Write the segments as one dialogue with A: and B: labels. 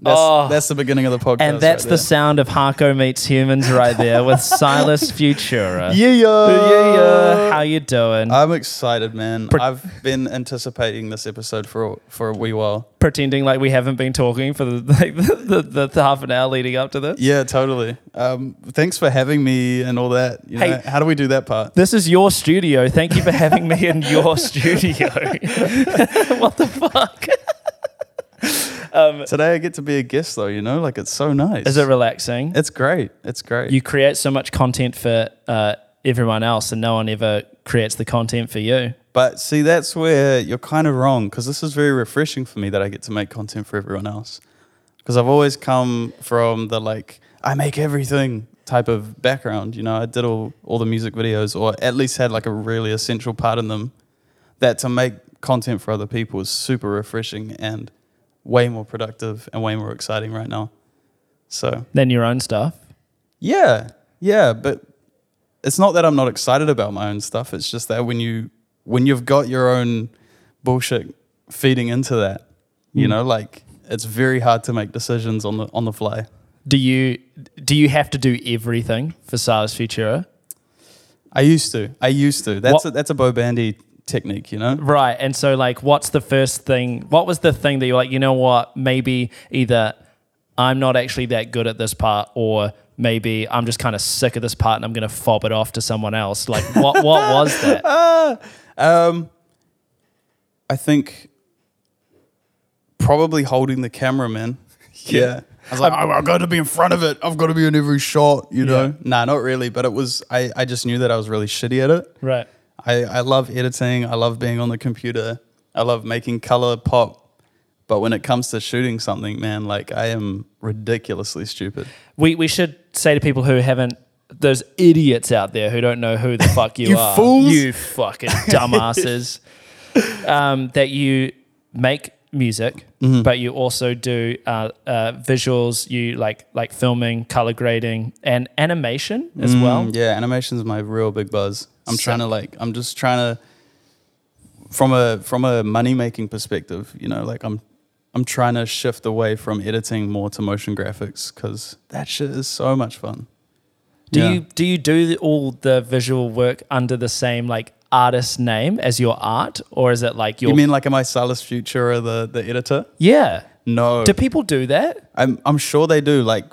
A: That's,
B: Oh.
A: that's the beginning of the podcast.
B: And that's
A: right
B: the sound of Harko meets humans right there with Silas Futura.
A: yeah,
B: Yeah. How you doing?
A: I'm excited, man.
B: Pre-
A: I've been anticipating this episode for for a wee while.
B: Pretending like we haven't been talking for the like the, the, the, half an hour leading up to this.
A: Yeah, totally. Um, thanks for having me and all that. You know,
B: Hey.
A: how do we do that part?
B: This is your studio. Thank you for having me in your studio. what the fuck? Um,
A: Today I get to be a guest, though. You know, like it's so nice.
B: is it relaxing?
A: It's great. It's great.
B: You create so much content for uh, everyone else, and no one ever creates the content for you.
A: But see, that's where you're kind of wrong because this is very refreshing for me that I get to make content for everyone else. Because I've always come from the like, I make everything type of background. You know, I did all, all the music videos, or at least had like a really essential part in them. That to make content for other people is super refreshing and way more productive and way more exciting right now. So,
B: Then your own stuff.
A: yeah, yeah, but it's not that I'm not excited about my own stuff. It's just that when you when you've got your own bullshit feeding into that, you
B: Mm.
A: know, like it's very hard to make decisions on the on the fly.
B: Do you do you have to do everything for Silas Futura?
A: I used to. I used to. That's
B: What-
A: a, that's a Bo Bandy technique, you know.
B: Right. And so, like, what's the first thing? What was the thing that you're like, you know what? Maybe either I'm not actually that good at this part, or maybe I'm just kind of sick of this part and I'm going to fob it off to someone else. Like, what, what was that?
A: Um, I think probably holding the camera, man. Yeah. I was like, I, have got to be in front of it. I've got to be in every shot, you know?
B: Yeah.
A: Nah, not really. But it was, I, I just knew that I was really shitty at it.
B: Right.
A: I, I love editing. I love being on the computer. I love making color pop. But when it comes to shooting something, man, like I am ridiculously stupid.
B: We, we should say to people who haven't, those idiots out there who don't know who the fuck you,
A: You
B: are,
A: fools.
B: you fucking dumbasses, um, that you make music,
A: Mm-hmm.
B: but you also do uh, uh, visuals, you like like filming, color grading, and animation as well.
A: Mm, yeah, animation's my real big buzz. I'm
B: So-
A: trying to like I'm just trying to from a from a money making perspective, you know, like I'm I'm trying to shift away from editing more to motion graphics cuz that shit is so much fun.
B: Do
A: Yeah.
B: you do you do all the visual work under the same like artist name as your art, or is it like your
A: You mean like am I Silas Futura the the editor?
B: yeah?
A: No.
B: Do people do that?
A: I'm I'm sure they do like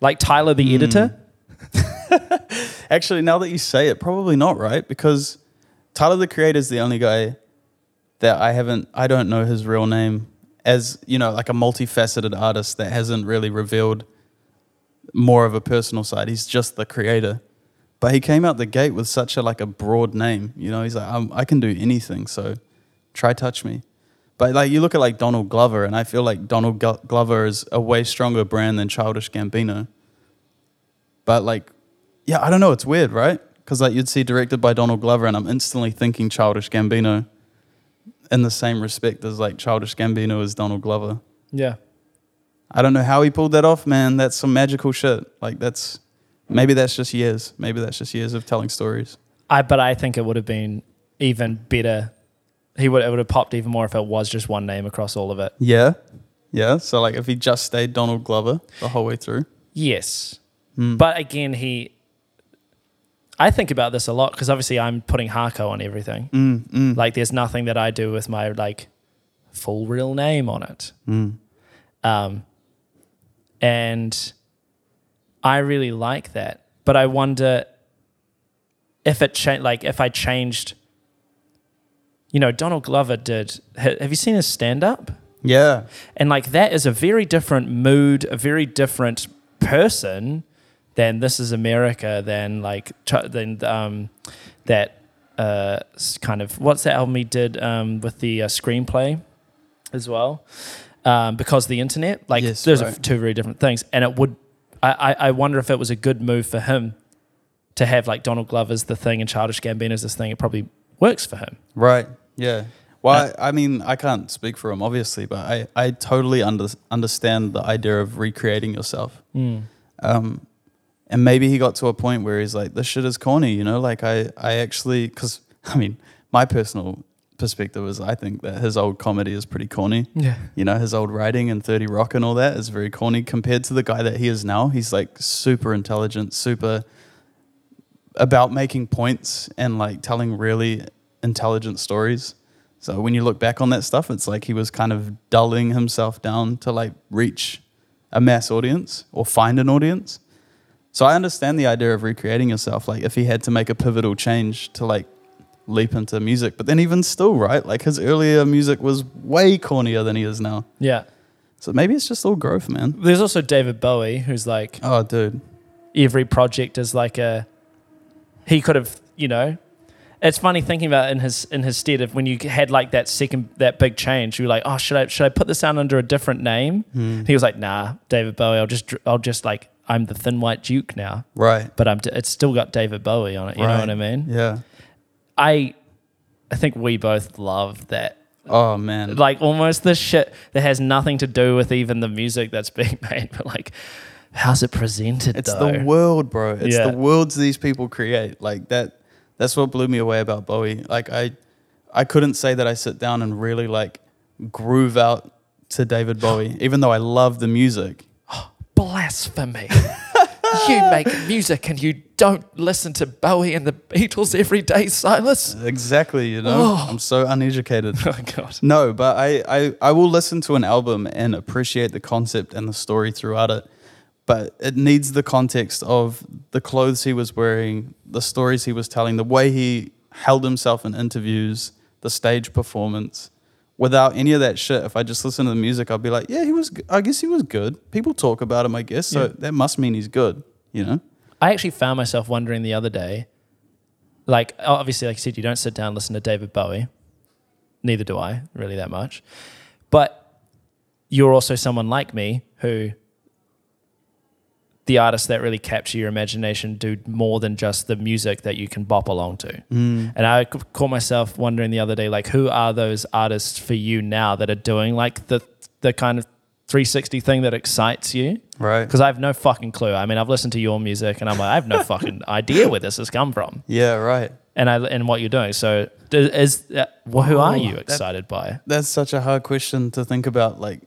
B: Like Tyler the
A: Hmm.
B: editor?
A: Actually, now that you say it, probably not, right? Because Tyler the Creator is the only guy that I haven't, I don't know his real name as, you know, like a multifaceted artist that hasn't really revealed more of a personal side. He's just the creator. But he came out the gate with such a like a broad name, you know. He's like, I can do anything, so try touch me. But like you look at like Donald Glover, and I feel like Donald Glover is a way stronger brand than Childish Gambino. But like, yeah, I don't know. It's weird, right? Because like you'd see directed by Donald Glover, and I'm instantly thinking Childish Gambino, in the same respect as like Childish Gambino is Donald Glover.
B: Yeah.
A: I don't know how he pulled that off, man. That's some magical shit. Like that's maybe that's just years. Maybe that's just years of telling stories.
B: I but I think it would have been even better. He would it would have popped even more if it was just one name across all of it.
A: Yeah, yeah. So like if he just stayed Donald Glover the whole way through.
B: Yes.
A: Hmm.
B: But again, he I think about this a lot because obviously I'm putting Harko on everything.
A: Mm, mm,
B: Like there's nothing that I do with my like full real name on it.
A: mm.
B: Um, and I really like that. But I wonder if it changed, like if I changed, you know, Donald Glover did. Have you seen his stand up?
A: Yeah,
B: And like that is a very different mood, a very different person than This Is America, then like than um, that uh, kind of what's that album he did um, with the uh, screenplay as well. Um, because the internet, like
A: Yes,
B: those are
A: right.
B: two very different things, and it would. I, I, wonder if it was a good move for him to have like Donald Glover's the thing and Childish Gambino's this thing. It probably works for him.
A: right. Yeah. Well, I, I mean, I can't speak for him, obviously, but I, I totally under, understand the idea of recreating yourself. Um, and maybe he got to a point where he's like, this shit is corny, you know? Like, I, I actually, because, I mean, my personal perspective is I think that his old comedy is pretty corny.
B: Yeah.
A: You know, his old writing and 30 Rock and all that is very corny compared to the guy that he is now. He's like super intelligent, super about making points and like telling really intelligent stories. So when you look back on that stuff, it's like he was kind of dulling himself down to like reach a mass audience or find an audience. So I understand the idea of recreating yourself. Like if he had to make a pivotal change to like leap into music, but then even still, right? Like his earlier music was way cornier than he is now.
B: Yeah.
A: So maybe it's just all growth, man.
B: There's also David Bowie, who's like
A: Oh, dude.
B: every project is like a. He could have, you know. It's funny thinking about in his in his stead of when you had like that second that big change. You were like, oh, should I should I put this out under a different name?
A: Hmm.
B: He was like, nah, David Bowie. I'll just I'll just like I'm the Thin White Duke now,
A: Right.
B: but I'm d- it's still got David Bowie on it. You know what I mean?
A: Yeah.
B: I I think we both love that
A: Oh, man.
B: like almost the shit that has nothing to do with even the music that's being made, but like how's it presented?
A: It's
B: though?
A: the world, bro. It's
B: Yeah.
A: the worlds these people create. Like that. That's what blew me away about Bowie. Like I, I couldn't say that I sit down and really like groove out to David Bowie, even though I love the music.
B: Blasphemy. you make music and you don't listen to Bowie and the Beatles every day, Silas.
A: Exactly. You know,
B: Oh.
A: I'm so uneducated.
B: Oh god.
A: No, but I, I, I will listen to an album and appreciate the concept and the story throughout it. But it needs the context of the clothes he was wearing, the stories he was telling, the way he held himself in interviews, the stage performance. Without any of that shit, if I just listen to the music, I'll be like, yeah, he was. g- I guess he was good. People talk about him, I guess. So that must mean he's good. You know?
B: I actually found myself wondering the other day, like obviously, like I said, you don't sit down and listen to David Bowie. Neither do I, really that much. But you're also someone like me who the artists that really capture your imagination do more than just the music that you can bop along to.
A: Mm.
B: And I caught myself wondering the other day, like, who are those artists for you now that are doing like the the kind of 360 thing that excites you?
A: Right.
B: Because I have no fucking clue. I mean, I've listened to your music and I'm like, I have no fucking idea where this has come from
A: Yeah. Right.
B: and I and what you're doing. So, is that, well, who are
A: Oh,
B: you
A: that-
B: excited by?
A: That's such a hard question to think about. Like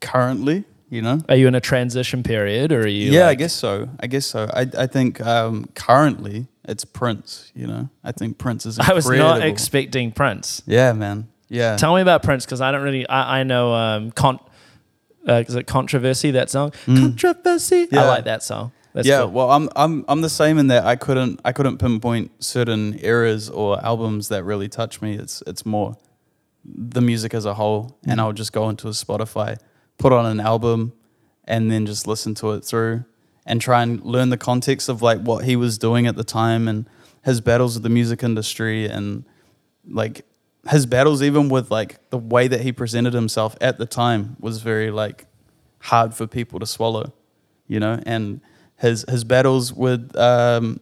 A: currently, you know.
B: Are you in a transition period or are you?
A: yeah, I guess so. I guess so. I I think um, currently it's Prince. You know, I think Prince is.
B: I was not expecting Prince.
A: Yeah, man. Yeah.
B: Tell me about Prince because I don't really. I, I know. Um, con- uh, is it controversy that song? Controversy. I
A: Mm. Yeah.
B: like that song. That's
A: yeah.
B: cool.
A: Well, I'm I'm I'm the same in that I couldn't I couldn't pinpoint certain eras or albums that really touch me. It's it's more the music as a whole, and I'll just go into a Spotify, put on an album, and then just listen to it through and try and learn the context of like what he was doing at the time and his battles with the music industry and like his battles even with like the way that he presented himself at the time was very like hard for people to swallow you know? And his his battles with um,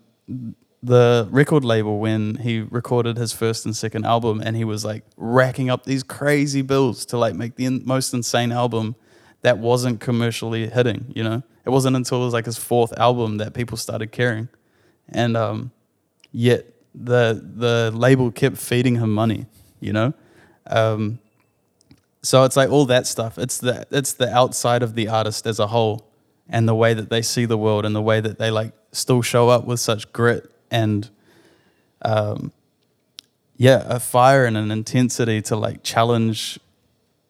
A: the record label when he recorded his first and second album and he was like racking up these crazy bills to like make the in- most insane album that wasn't commercially hitting you know? It wasn't until it was like his fourth album that people started caring. And um, yet the the label kept feeding him money you know? Um, so it's like all that stuff. It's the it's the outside of the artist as a whole and the way that they see the world and the way that they like still show up with such grit and um, yeah a fire and an intensity to like challenge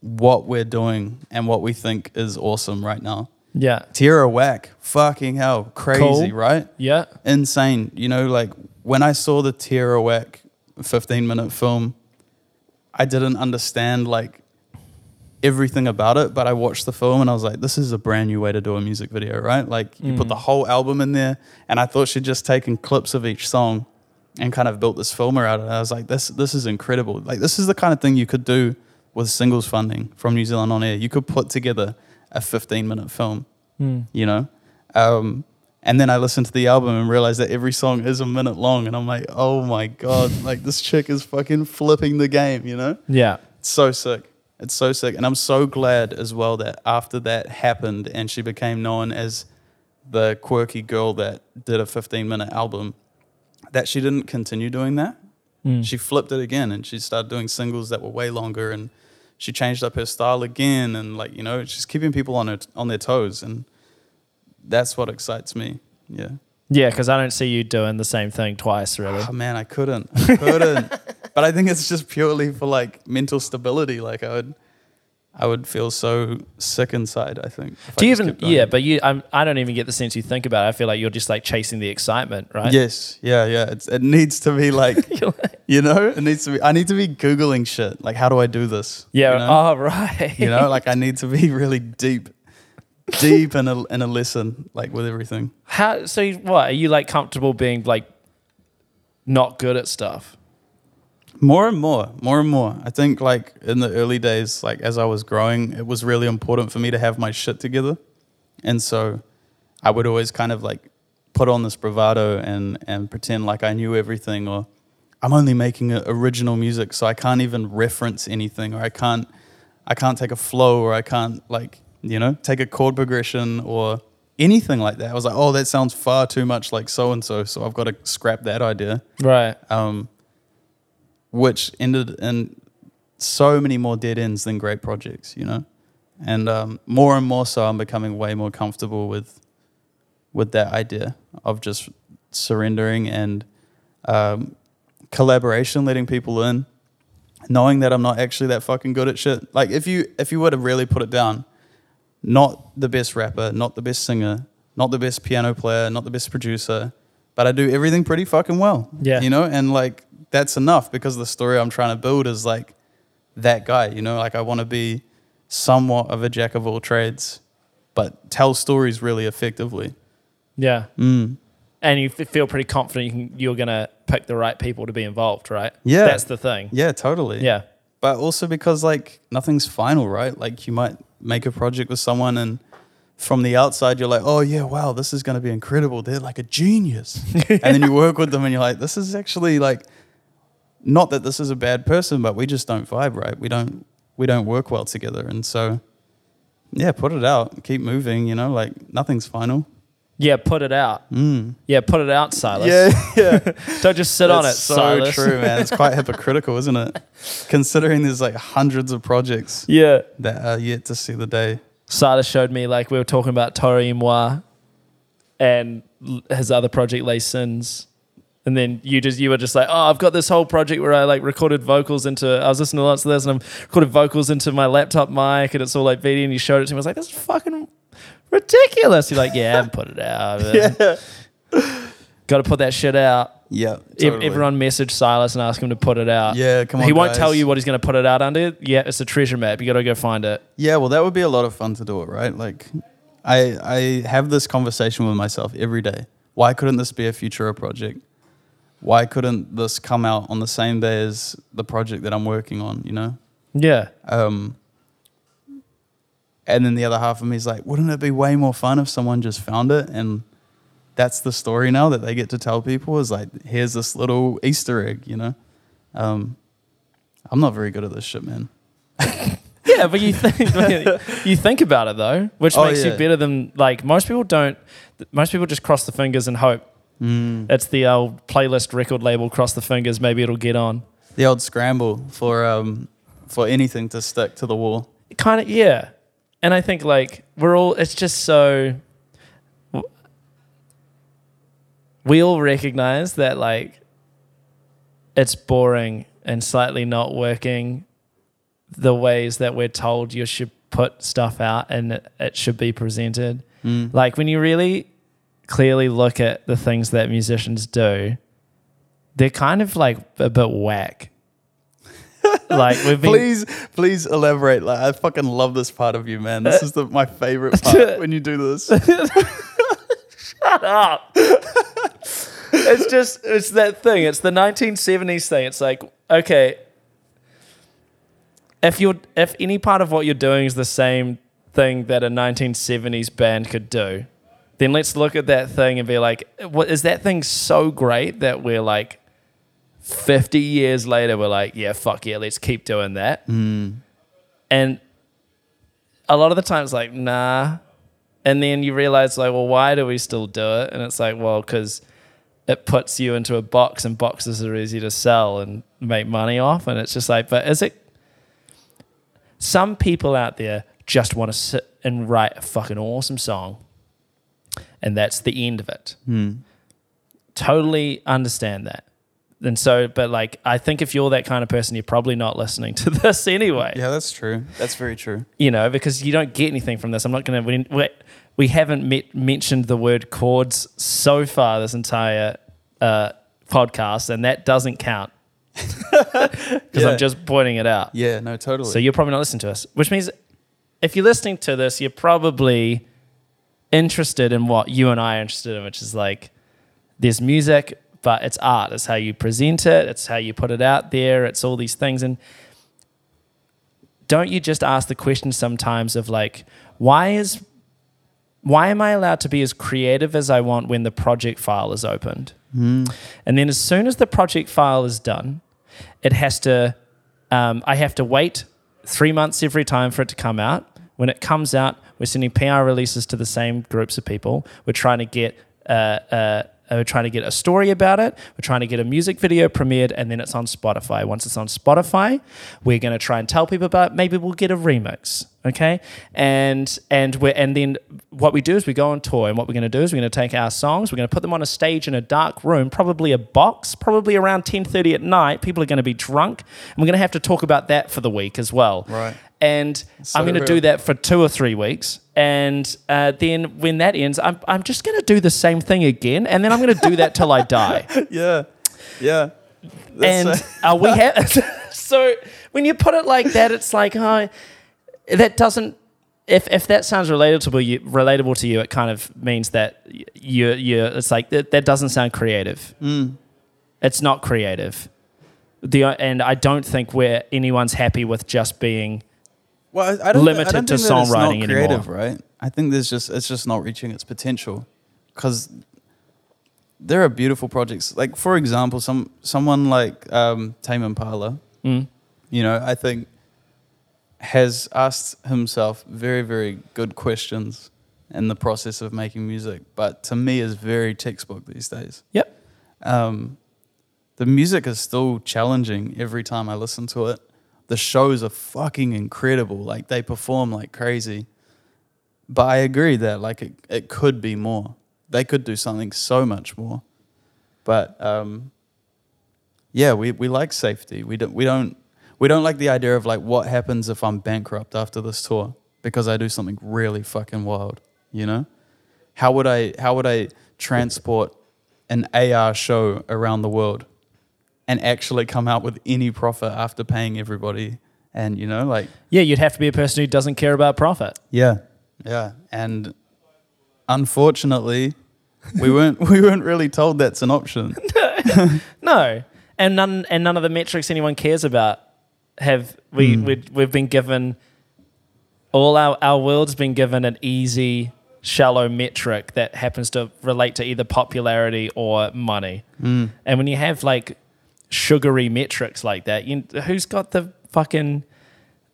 A: what we're doing and what we think is awesome right now
B: yeah.
A: Tierra Whack, fucking hell, crazy,
B: Cool.
A: right?
B: Yeah.
A: insane. You know, like when I saw the Tierra Whack 15 minute film, I didn't understand like everything about it, but I watched the film and I was like, this is a brand new way to do a music video, right? Like you put the mm. whole album in there, and I thought she'd just taken clips of each song and kind of built this film around it. And I was like, this this is incredible. Like this is the kind of thing you could do with singles funding from New Zealand on air. You could put together a 15 minute film
B: Hmm.
A: you know. Um, and then I listened to the album and realized that every song is a minute long, and I'm like, oh my god, like this chick is fucking flipping the game, you know.
B: Yeah.
A: It's so sick. It's so sick, and I'm so glad as well that after that happened and she became known as the quirky girl that did a 15 minute album, that she didn't continue doing that.
B: Mm.
A: She flipped it again and she started doing singles that were way longer and she changed up her style again and like you know she's keeping people on her on their toes and that's what excites me. Yeah.
B: Yeah, because I don't see you doing the same thing twice, really.
A: Oh man, I couldn't. I couldn't. but I think it's just purely for like mental stability. Like I would, I would feel so sick inside. I think.
B: Do
A: I
B: you even? Yeah, but you. I'm, I don't even get the sense you think about it. I feel like you're just like chasing the excitement, right?
A: Yes. Yeah. Yeah. It's, it needs to be like- you know, it needs to be. I need to be googling shit. Like, how do I do this?
B: yeah.
A: You know,
B: Oh, right.
A: you know like I need to be really deep, deep in a in a lesson, like with everything.
B: How? So what? Are you like comfortable being like not good at stuff?
A: More and more, more and more. I think like in the early days, like as I was growing, it was really important for me to have my shit together. And so I would always kind of like put on this bravado and and pretend like I knew everything or I'm only making original music so I can't even reference anything or I can't I can't take a flow or I can't like, you know, take a chord progression or anything like that. I was like, "Oh, that sounds far too much like so and so, so I've got to scrap that idea."
B: Right.
A: um, which ended in so many more dead ends than great projects, you know. And um, more and more so, I'm becoming way more comfortable with with that idea of just surrendering and um, collaboration, letting people in, knowing that I'm not actually that fucking good at shit. Like if you if you were to really put it down, not the best rapper, not the best singer, not the best piano player, not the best producer, but I do everything pretty fucking well.
B: Yeah.
A: You know, and like that's enough because the story I'm trying to build is like that guy, you know, like I want to be somewhat of a jack of all trades, but tell stories really effectively.
B: Yeah.
A: Mm.
B: And you f- feel pretty confident you can, you're gonna pick the right people to be involved, right?
A: Yeah.
B: That's the thing.
A: Yeah, totally.
B: Yeah.
A: But also because like nothing's final, right? Like you might make a project with someone and from the outside you're like, oh yeah, wow, this is going to be incredible. They're like a genius. and then you work with them and you're like, this is actually like, not that this is a bad person, but we just don't vibe right. We don't we don't work well together. And so, yeah, put it out, keep moving. You know, like nothing's final.
B: Yeah. Put it out.
A: Mm.
B: Yeah. Put it out, Silas.
A: Yeah, yeah.
B: Don't just sit on it,
A: so
B: Silas.
A: true, man. It's quite hypocritical, isn't it? Considering there's like hundreds of projects
B: Yeah.
A: that are yet to see the day.
B: Silas showed me like we were talking about Toro y Moi and his other project Les Sins. And then you just you were just like, oh, I've got this whole project where I like recorded vocals into. I was listening to lots of this, and I'm recorded vocals into my laptop mic, and it's all like video. And you showed it to me. I was like, this is fucking ridiculous. You're like, yeah, put it out.
A: Yeah.
B: got to put that shit out.
A: Yeah. Totally.
B: Everyone message Silas and ask him to put it out.
A: Yeah, come on.
B: he won't
A: guys.
B: tell you what he's going to put it out under. Yeah, it's a treasure map. You got to go find it.
A: Yeah, well, that would be a lot of fun to do it, right? Like, I I have this conversation with myself every day. Why couldn't this be a Futura project? Why couldn't this come out on the same day as the project that I'm working on? You know.
B: Yeah.
A: Um, and then the other half of me is like, wouldn't it be way more fun if someone just found it and that's the story now that they get to tell people is like, here's this little Easter egg, you know? Um, I'm not very good at this shit, man.
B: Yeah, but you think you think about it though, which
A: Oh,
B: makes you better than like most people don't. Most people just cross the fingers and hope.
A: Mm.
B: It's the old playlist record label. Cross the fingers, maybe it'll get on.
A: The old scramble for um, for anything to stick to the wall.
B: Kind of yeah, and I think like we're all. It's just so. We all recognize that like. It's boring and slightly not working. The ways that we're told you should put stuff out and it, should be presented.
A: Mm.
B: Like when you really clearly look at the things that musicians do, they're kind of like a bit whack. like we've been
A: Please, please elaborate. Like, I fucking love this part of you, man. This is the, my favorite part when you do this.
B: Shut up. it's just it's that thing. It's the 1970s thing. It's like okay, if you're if any part of what you're doing is the same thing that a 1970s band could do, then let's look at that thing and be like, what is that thing so great that we're like 50 years later we're like, yeah, fuck yeah, let's keep doing that.
A: Mm.
B: And a lot of the time it's like, nah. And then you realize, like, well, why do we still do it? And it's like, well, because it puts you into a box, and boxes are easy to sell and make money off. And it's just like, but is it? Some people out there just want to sit and write a fucking awesome song, and that's the end of it.
A: Hmm.
B: Totally understand that. And so, but like, I think if you're that kind of person, you're probably not listening to this anyway.
A: Yeah, that's true. That's very true.
B: You know, because you don't get anything from this. I'm not going to. We, we haven't met, mentioned the word chords so far this entire uh, podcast, and that doesn't count because
A: Yeah.
B: I'm just pointing it out.
A: Yeah, no, totally.
B: So you're probably not listening to us, which means if you're listening to this, you're probably interested in what you and I are interested in, which is like there's music, but it's art. It's how you present it, it's how you put it out there, it's all these things. And don't you just ask the question sometimes of like, why is why am I allowed to be as creative as I want when the project file is opened?
A: Hmm.
B: And then as soon as the project file is done, it has to, um, I have to wait three months every time for it to come out. When it comes out, we're sending PR releases to the same groups of people. We're trying to get, uh, uh, we're trying to get a story about it. We're trying to get a music video premiered, and then it's on Spotify. Once it's on Spotify, we're going to try and tell people about. It. Maybe we'll get a remix, okay? And and we and then what we do is we go on tour, and what we're going to do is we're going to take our songs, we're going to put them on a stage in a dark room, probably a box, probably around ten thirty at night. People are going to be drunk, and we're going to have to talk about that for the week as well.
A: Right.
B: And
A: So
B: I'm going to do that for two or three weeks. And uh, then when that ends, I'm, I'm just going to do the same thing again. And then I'm going to do that till I die.
A: yeah, yeah.
B: and
A: That's,
B: uh, we have. so when you put it like that, it's like, oh, that doesn't. If, if that sounds relatable you relatable to you, it kind of means that you you it's like that, that doesn't sound creative.
A: Mm.
B: It's not creative. The and I don't think where anyone's happy with just being
A: well, I, I don't,
B: limited
A: I don't
B: to
A: it's not creative,
B: anymore.
A: right? I think there's just it's just not reaching its potential because there are beautiful projects. Like for example, some someone like um, Tame Impala,
B: mm,
A: you know, I think has asked himself very very good questions in the process of making music, but to me is very textbook these days.
B: Yep.
A: Um, the music is still challenging every time I listen to it. The shows are fucking incredible. Like they perform like crazy. But I agree that like it, it could be more. They could do something so much more. But um, yeah, we, we like safety. We don't we don't we don't like the idea of like what happens if I'm bankrupt after this tour because I do something really fucking wild, you know? How would I how would I transport an AR show around the world and actually come out with any profit after paying everybody and you know like
B: Yeah, you'd have to be a person who doesn't care about profit.
A: yeah yeah and unfortunately we weren't we weren't really told that's an option
B: No, and none and none of the metrics anyone cares about have we
A: Hmm.
B: we we've been given. All our our world's been given an easy, shallow metric that happens to relate to either popularity or money.
A: Hmm.
B: And when you have like sugary metrics like that, you, who's got the fucking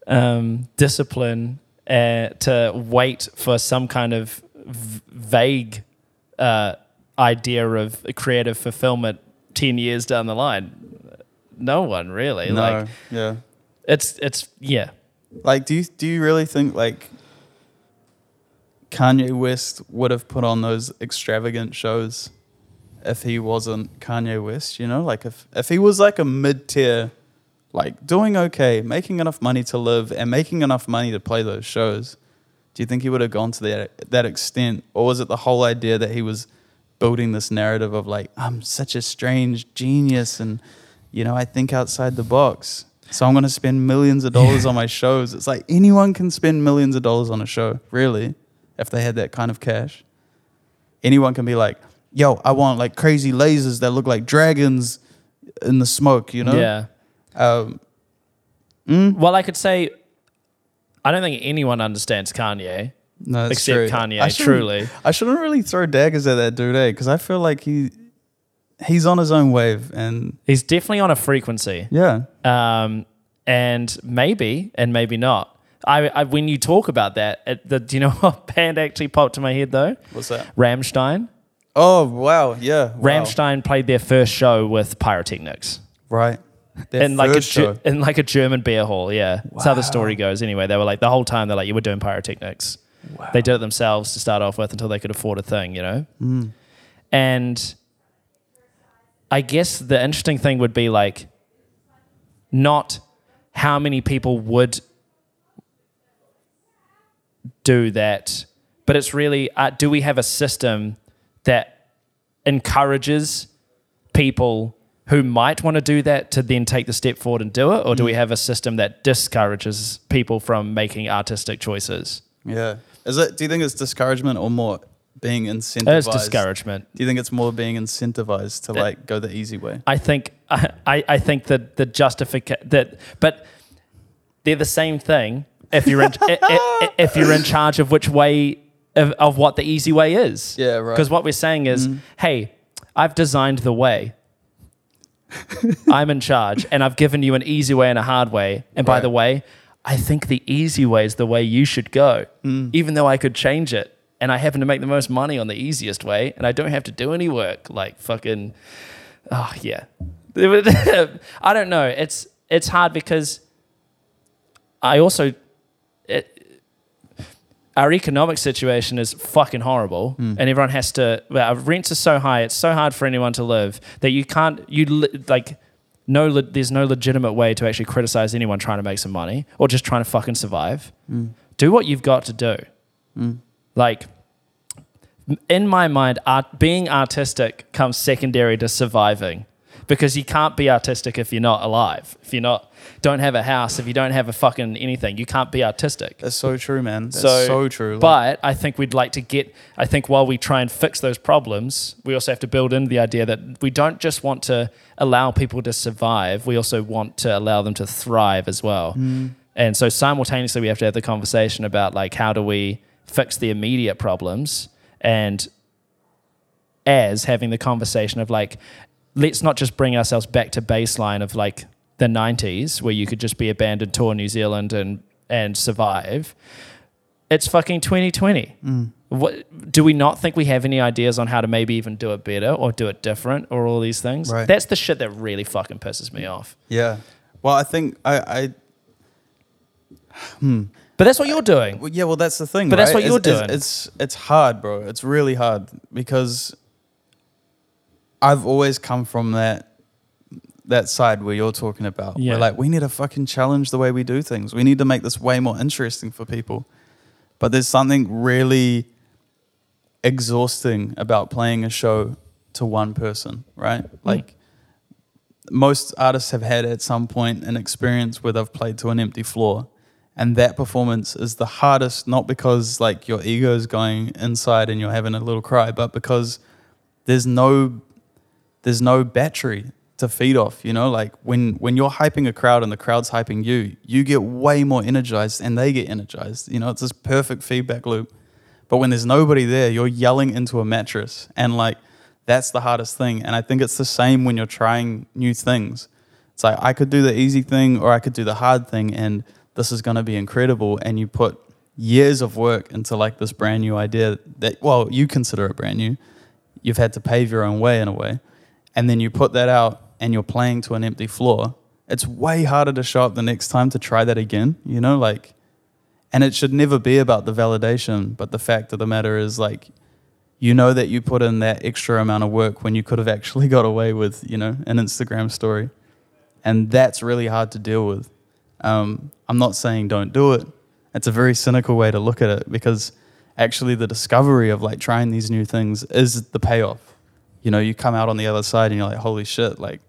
B: um, discipline uh, to wait for some kind of v- vague uh, idea of creative fulfillment 10 years down the line? No one really.
A: no
B: Like
A: yeah
B: it's it's yeah.
A: like do you do you really think like Kanye West would have put on those extravagant shows if he wasn't Kanye West, you know? Like if if he was like a mid-tier like doing okay, making enough money to live and making enough money to play those shows, do you think he would have gone to that that extent or was it the whole idea that he was building this narrative of like I'm such a strange genius and you know, I think outside the box. So I'm going to spend millions of dollars on my shows. It's like anyone can spend millions of dollars on a show, really, if they had that kind of cash. Anyone can be like, "Yo, I want like crazy lasers that look like dragons in the smoke," you know?
B: Yeah.
A: Um, mm,
B: Well, I could say I don't think anyone understands Kanye
A: no, that's
B: except
A: true.
B: Kanye.
A: I
B: truly,
A: I shouldn't really throw daggers at that dude, eh? Because I feel like he he's on his own wave, and
B: he's definitely on a frequency.
A: yeah,
B: um, and maybe and maybe not. I, I when you talk about that, the, do you know what band actually popped to my head though?
A: what's that?
B: Rammstein.
A: Oh wow, yeah. wow.
B: Rammstein played their first show with pyrotechnics.
A: right? Their
B: in like a
A: show.
B: in like a German beer hall. Yeah, that's how the story goes. Anyway, they were like the whole time they're like, "You were doing pyrotechnics." They did it themselves to start off with until they could afford a thing, you know.
A: Mm.
B: And I guess the interesting thing would be like, not how many people would do that, but it's really uh, do we have a system that encourages people who might want to do that to then take the step forward and do it, or do
A: Mm.
B: we have a system that discourages people from making artistic choices?
A: Yeah. Is it? Do you think it's discouragement or more being incentivized?
B: It's discouragement.
A: Do you think it's more being incentivized to
B: That-
A: like go the easy way?
B: I think I, I, think that the justification that but they're the same thing if you're in, if you're in charge of which way of, of what the easy way is.
A: Yeah, right.
B: Because what we're saying is, mm-hmm. hey, I've designed the way. I'm in charge, and I've given you an easy way and a hard way. And by the way, I think the easy way is the way you should go, mm. even though I could change it. And I happen to make the most money on the easiest way, and I don't have to do any work. Like fucking, oh yeah. I don't know. It's it's hard because I also our economic situation is fucking horrible, hmm. and everyone has to. Well, our rents are so high; it's so hard for anyone to live that you can't. You li- like no. Le- there's no legitimate way to actually criticize anyone trying to make some money or just trying to fucking survive. Hmm. Do what you've got to do. Hmm. Like in my mind, art, being artistic comes secondary to surviving because you can't be artistic if you're not alive. If you're not, don't have a house, if you don't have a fucking anything, you can't be artistic.
A: That's so true, man. That's so, true. Like,
B: But I think we'd like to get, I think while we try and fix those problems, we also have to build in the idea that we don't just want to allow people to survive, we also want to allow them to thrive as well.
A: Mm.
B: And so simultaneously, we have to have the conversation about like, how do we fix the immediate problems? And as having the conversation of like, let's not just bring ourselves back to baseline of like the 90s where you could just be a band and tour New Zealand and, and survive. It's fucking 2020.
A: Mm.
B: What, do we not think we have any ideas on how to maybe even do it better or do it different or all these things?
A: Right.
B: That's the shit that really fucking pisses me off.
A: yeah. Well, I think I, I
B: But that's what you're doing.
A: Well, yeah, well, that's the thing.
B: But that's
A: right?
B: what you're doing.
A: It's, it's it's hard, bro. It's really hard because I've always come from that that side where you're talking about.
B: Yeah.
A: Where like we need to fucking challenge the way we do things. We need to make this way more interesting for people. But there's something really exhausting about playing a show to one person, right? Like most artists have had at some point an experience where they've played to an empty floor and that performance is the hardest not because like your ego is going inside and you're having a little cry but because there's no there's no battery to feed off you know? Like when when you're hyping a crowd and the crowd's hyping you you get way more energized and they get energized you know? It's this perfect feedback loop. But when there's nobody there you're yelling into a mattress and like that's the hardest thing. And i think it's the same when you're trying new things. It's like i could do the easy thing or i could do the hard thing and this is going to be incredible. And you put years of work into like this brand new idea that well you consider it brand new. You've had to pave your own way in a way. And then you put that out and you're playing to an empty floor it's way harder to show up the next time to try that again you know like and it should never be about the validation but the fact of the matter is like you know that you put in that extra amount of work when you could have actually got away with you know an instagram story. And that's really hard to deal with. Um, i'm not saying don't do it. It's a very cynical way to look at it because actually the discovery of like trying these new things is the payoff. You know you come out on the other side and you're like holy shit like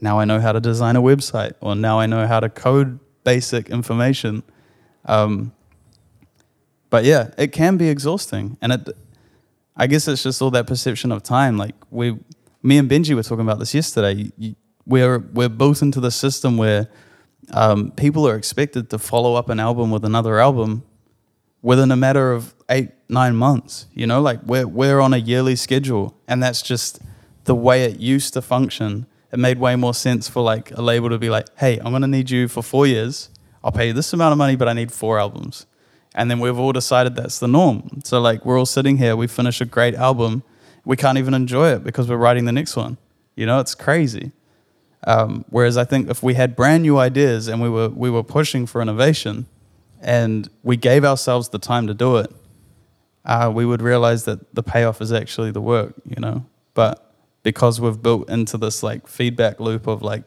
A: now i know how to design a website or now i know how to code basic information. Um, but yeah it can be exhausting. And it i guess it's just all that perception of time. Like we me and benji were talking about this yesterday. We're we're built into the system where um, people are expected to follow up an album with another album within a matter of eight nine months you know? Like we're we're on a yearly schedule and that's just the way it used to function it made way more sense for like a label to be like hey i'm to need you for four years i'll pay you this amount of money but i need four albums and then we've all decided that's the norm so like we're all sitting here we finish a great album we can't even enjoy it because we're writing the next one. You know, it's crazy. Um, whereas I think if we had brand new ideas and we were we were pushing for innovation, and we gave ourselves the time to do it, uh, we would realize that the payoff is actually the work. You know, but because we've built into this like feedback loop of like,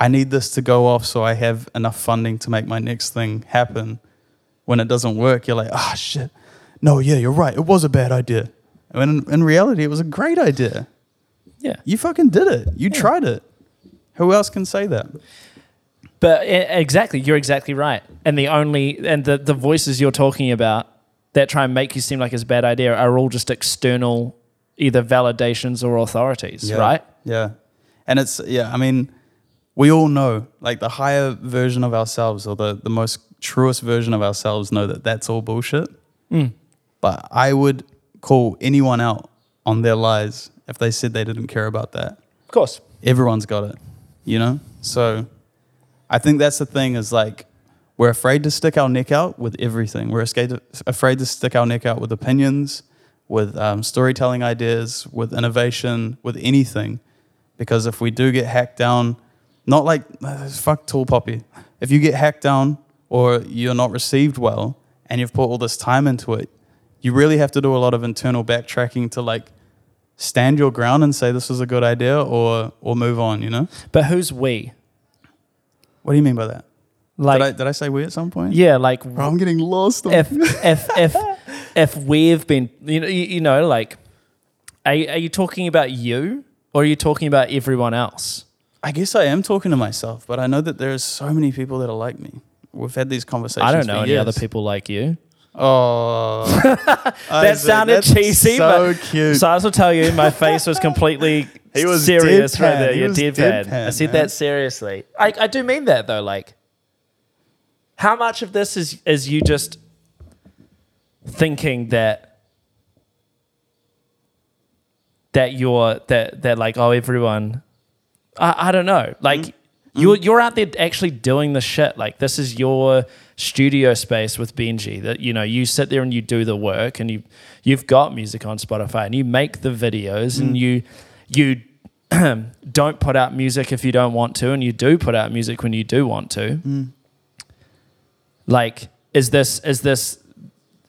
A: I need this to go off so I have enough funding to make my next thing happen. When it doesn't work, you're like, ah, shit. No, yeah, you're right. It was a bad idea. When in, reality, it was a great idea.
B: Yeah.
A: You fucking did it. You tried it. Who else can say that?
B: But exactly, you're exactly right. And the only and the, the voices you're talking about that try and make you seem like it's a bad idea are all just external either validations or authorities, right?
A: Yeah. And it's, yeah, I mean, we all know, like the higher version of ourselves or the, the most truest version of ourselves know that that's all bullshit.
B: Mm.
A: But I would call anyone out on their lies if they said they didn't care about that.
B: Of course.
A: Everyone's got it, you know? So I think that's the thing is like, we're afraid to stick our neck out with everything. We're afraid to, afraid to stick our neck out with opinions, with um, storytelling ideas, with innovation, with anything. Because if we do get hacked down, not like, uh, fuck Tall Poppy. If you get hacked down or you're not received well and you've put all this time into it, you really have to do a lot of internal backtracking to like stand your ground and say this was a good idea or or move on, you know?
B: But who's we?
A: What do you mean by that?
B: Like
A: did, I, did I say we at some point?
B: yeah, like
A: Bro, I'm getting lost.
B: if if if if we've been you know you, you know like are, are you talking about you or are you talking about everyone else?
A: I guess I am talking to myself, but I know that there's so many people that are like me. We've had these conversations.
B: I don't know any
A: years.
B: other people like you.
A: Oh,
B: That sounded cheesy, but
A: so
B: but
A: cute.
B: So I will tell you, my face was completely
A: He was
B: serious right there.
A: He
B: You're deadpan.
A: deadpan,
B: I said
A: man.
B: that seriously. I, I do mean that though. Like, how much of this is is you just thinking that that you're that that like oh everyone I, I don't know like
A: Mm-hmm.
B: you're you're out there actually doing the shit like this is your studio space with Benji that you know you sit there and you do the work and you you've got music on Spotify and you make the videos
A: Mm.
B: and you you don't put out music if you don't want to and you do put out music when you do want to
A: Mm.
B: like is this is this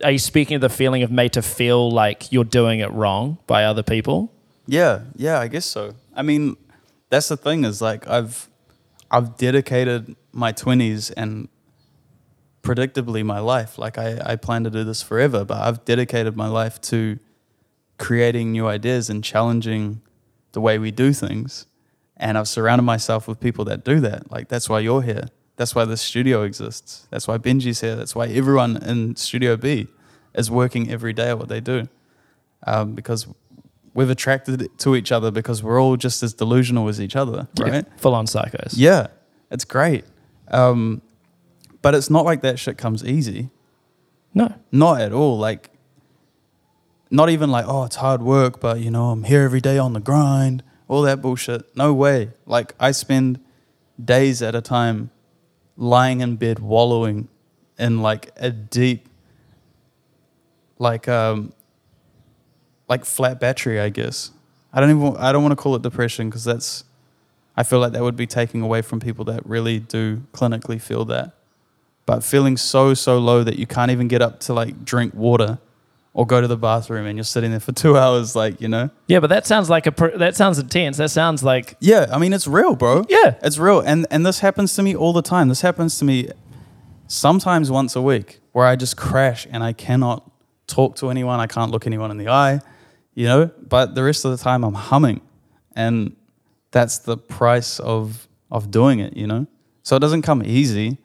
B: are you speaking of the feeling of made to feel like you're doing it wrong by other people
A: Yeah, yeah, I guess so. I mean, that's the thing is like I've I've dedicated my twenties and predictably my life. Like I, I plan to do this forever, but I've dedicated my life to creating new ideas and challenging the way we do things. And I've surrounded myself with people that do that. Like that's why you're here. That's why this studio exists. That's why Benji's here. That's why everyone in Studio B is working every day at what they do. Um, because we've attracted to each other because we're all just as delusional as each other, right?
B: full on psychos
A: Yeah, it's great. Um, but it's not like that shit comes easy.
B: no
A: Not at all. Like, not even like, oh, it's hard work, but you know, I'm here every day on the grind, all that bullshit. No way. Like, I spend days at a time lying in bed, wallowing in like a deep, like, um, like flat battery, I guess. I don't even, I don't want to call it depression because that's, I feel like that would be taking away from people that really do clinically feel that. But feeling so, so low that you can't even get up to like drink water or go to the bathroom and you're sitting there for two hours, like, you know?
B: yeah but that sounds like a pr- that sounds intense that sounds like
A: Yeah, I mean, it's real, bro.
B: Yeah.
A: It's real. And, and this happens to me all the time. This happens to me sometimes once a week where I just crash and I cannot talk to anyone. I can't look anyone in the eye, you know? But the rest of the time I'm humming. And that's the price of, of doing it, you know? So it doesn't come easy.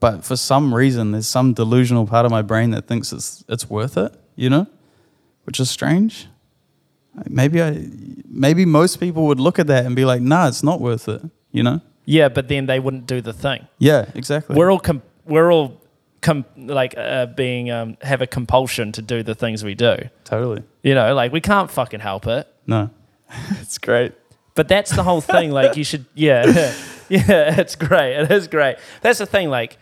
A: But for some reason, there's some delusional part of my brain that thinks it's, it's worth it, you know? Which is strange. Maybe I, maybe most people would look at that and be like, "Nah, it's not worth it." You know?
B: yeah but then they wouldn't do the thing
A: Yeah, exactly.
B: we're all com- we're all com- like uh, being um, have a compulsion to do the things we do
A: totally
B: you know like we can't fucking help it
A: no. it's great.
B: But that's the whole thing. Like you should, yeah, yeah, it's great. It is great. That's the thing. Like, I,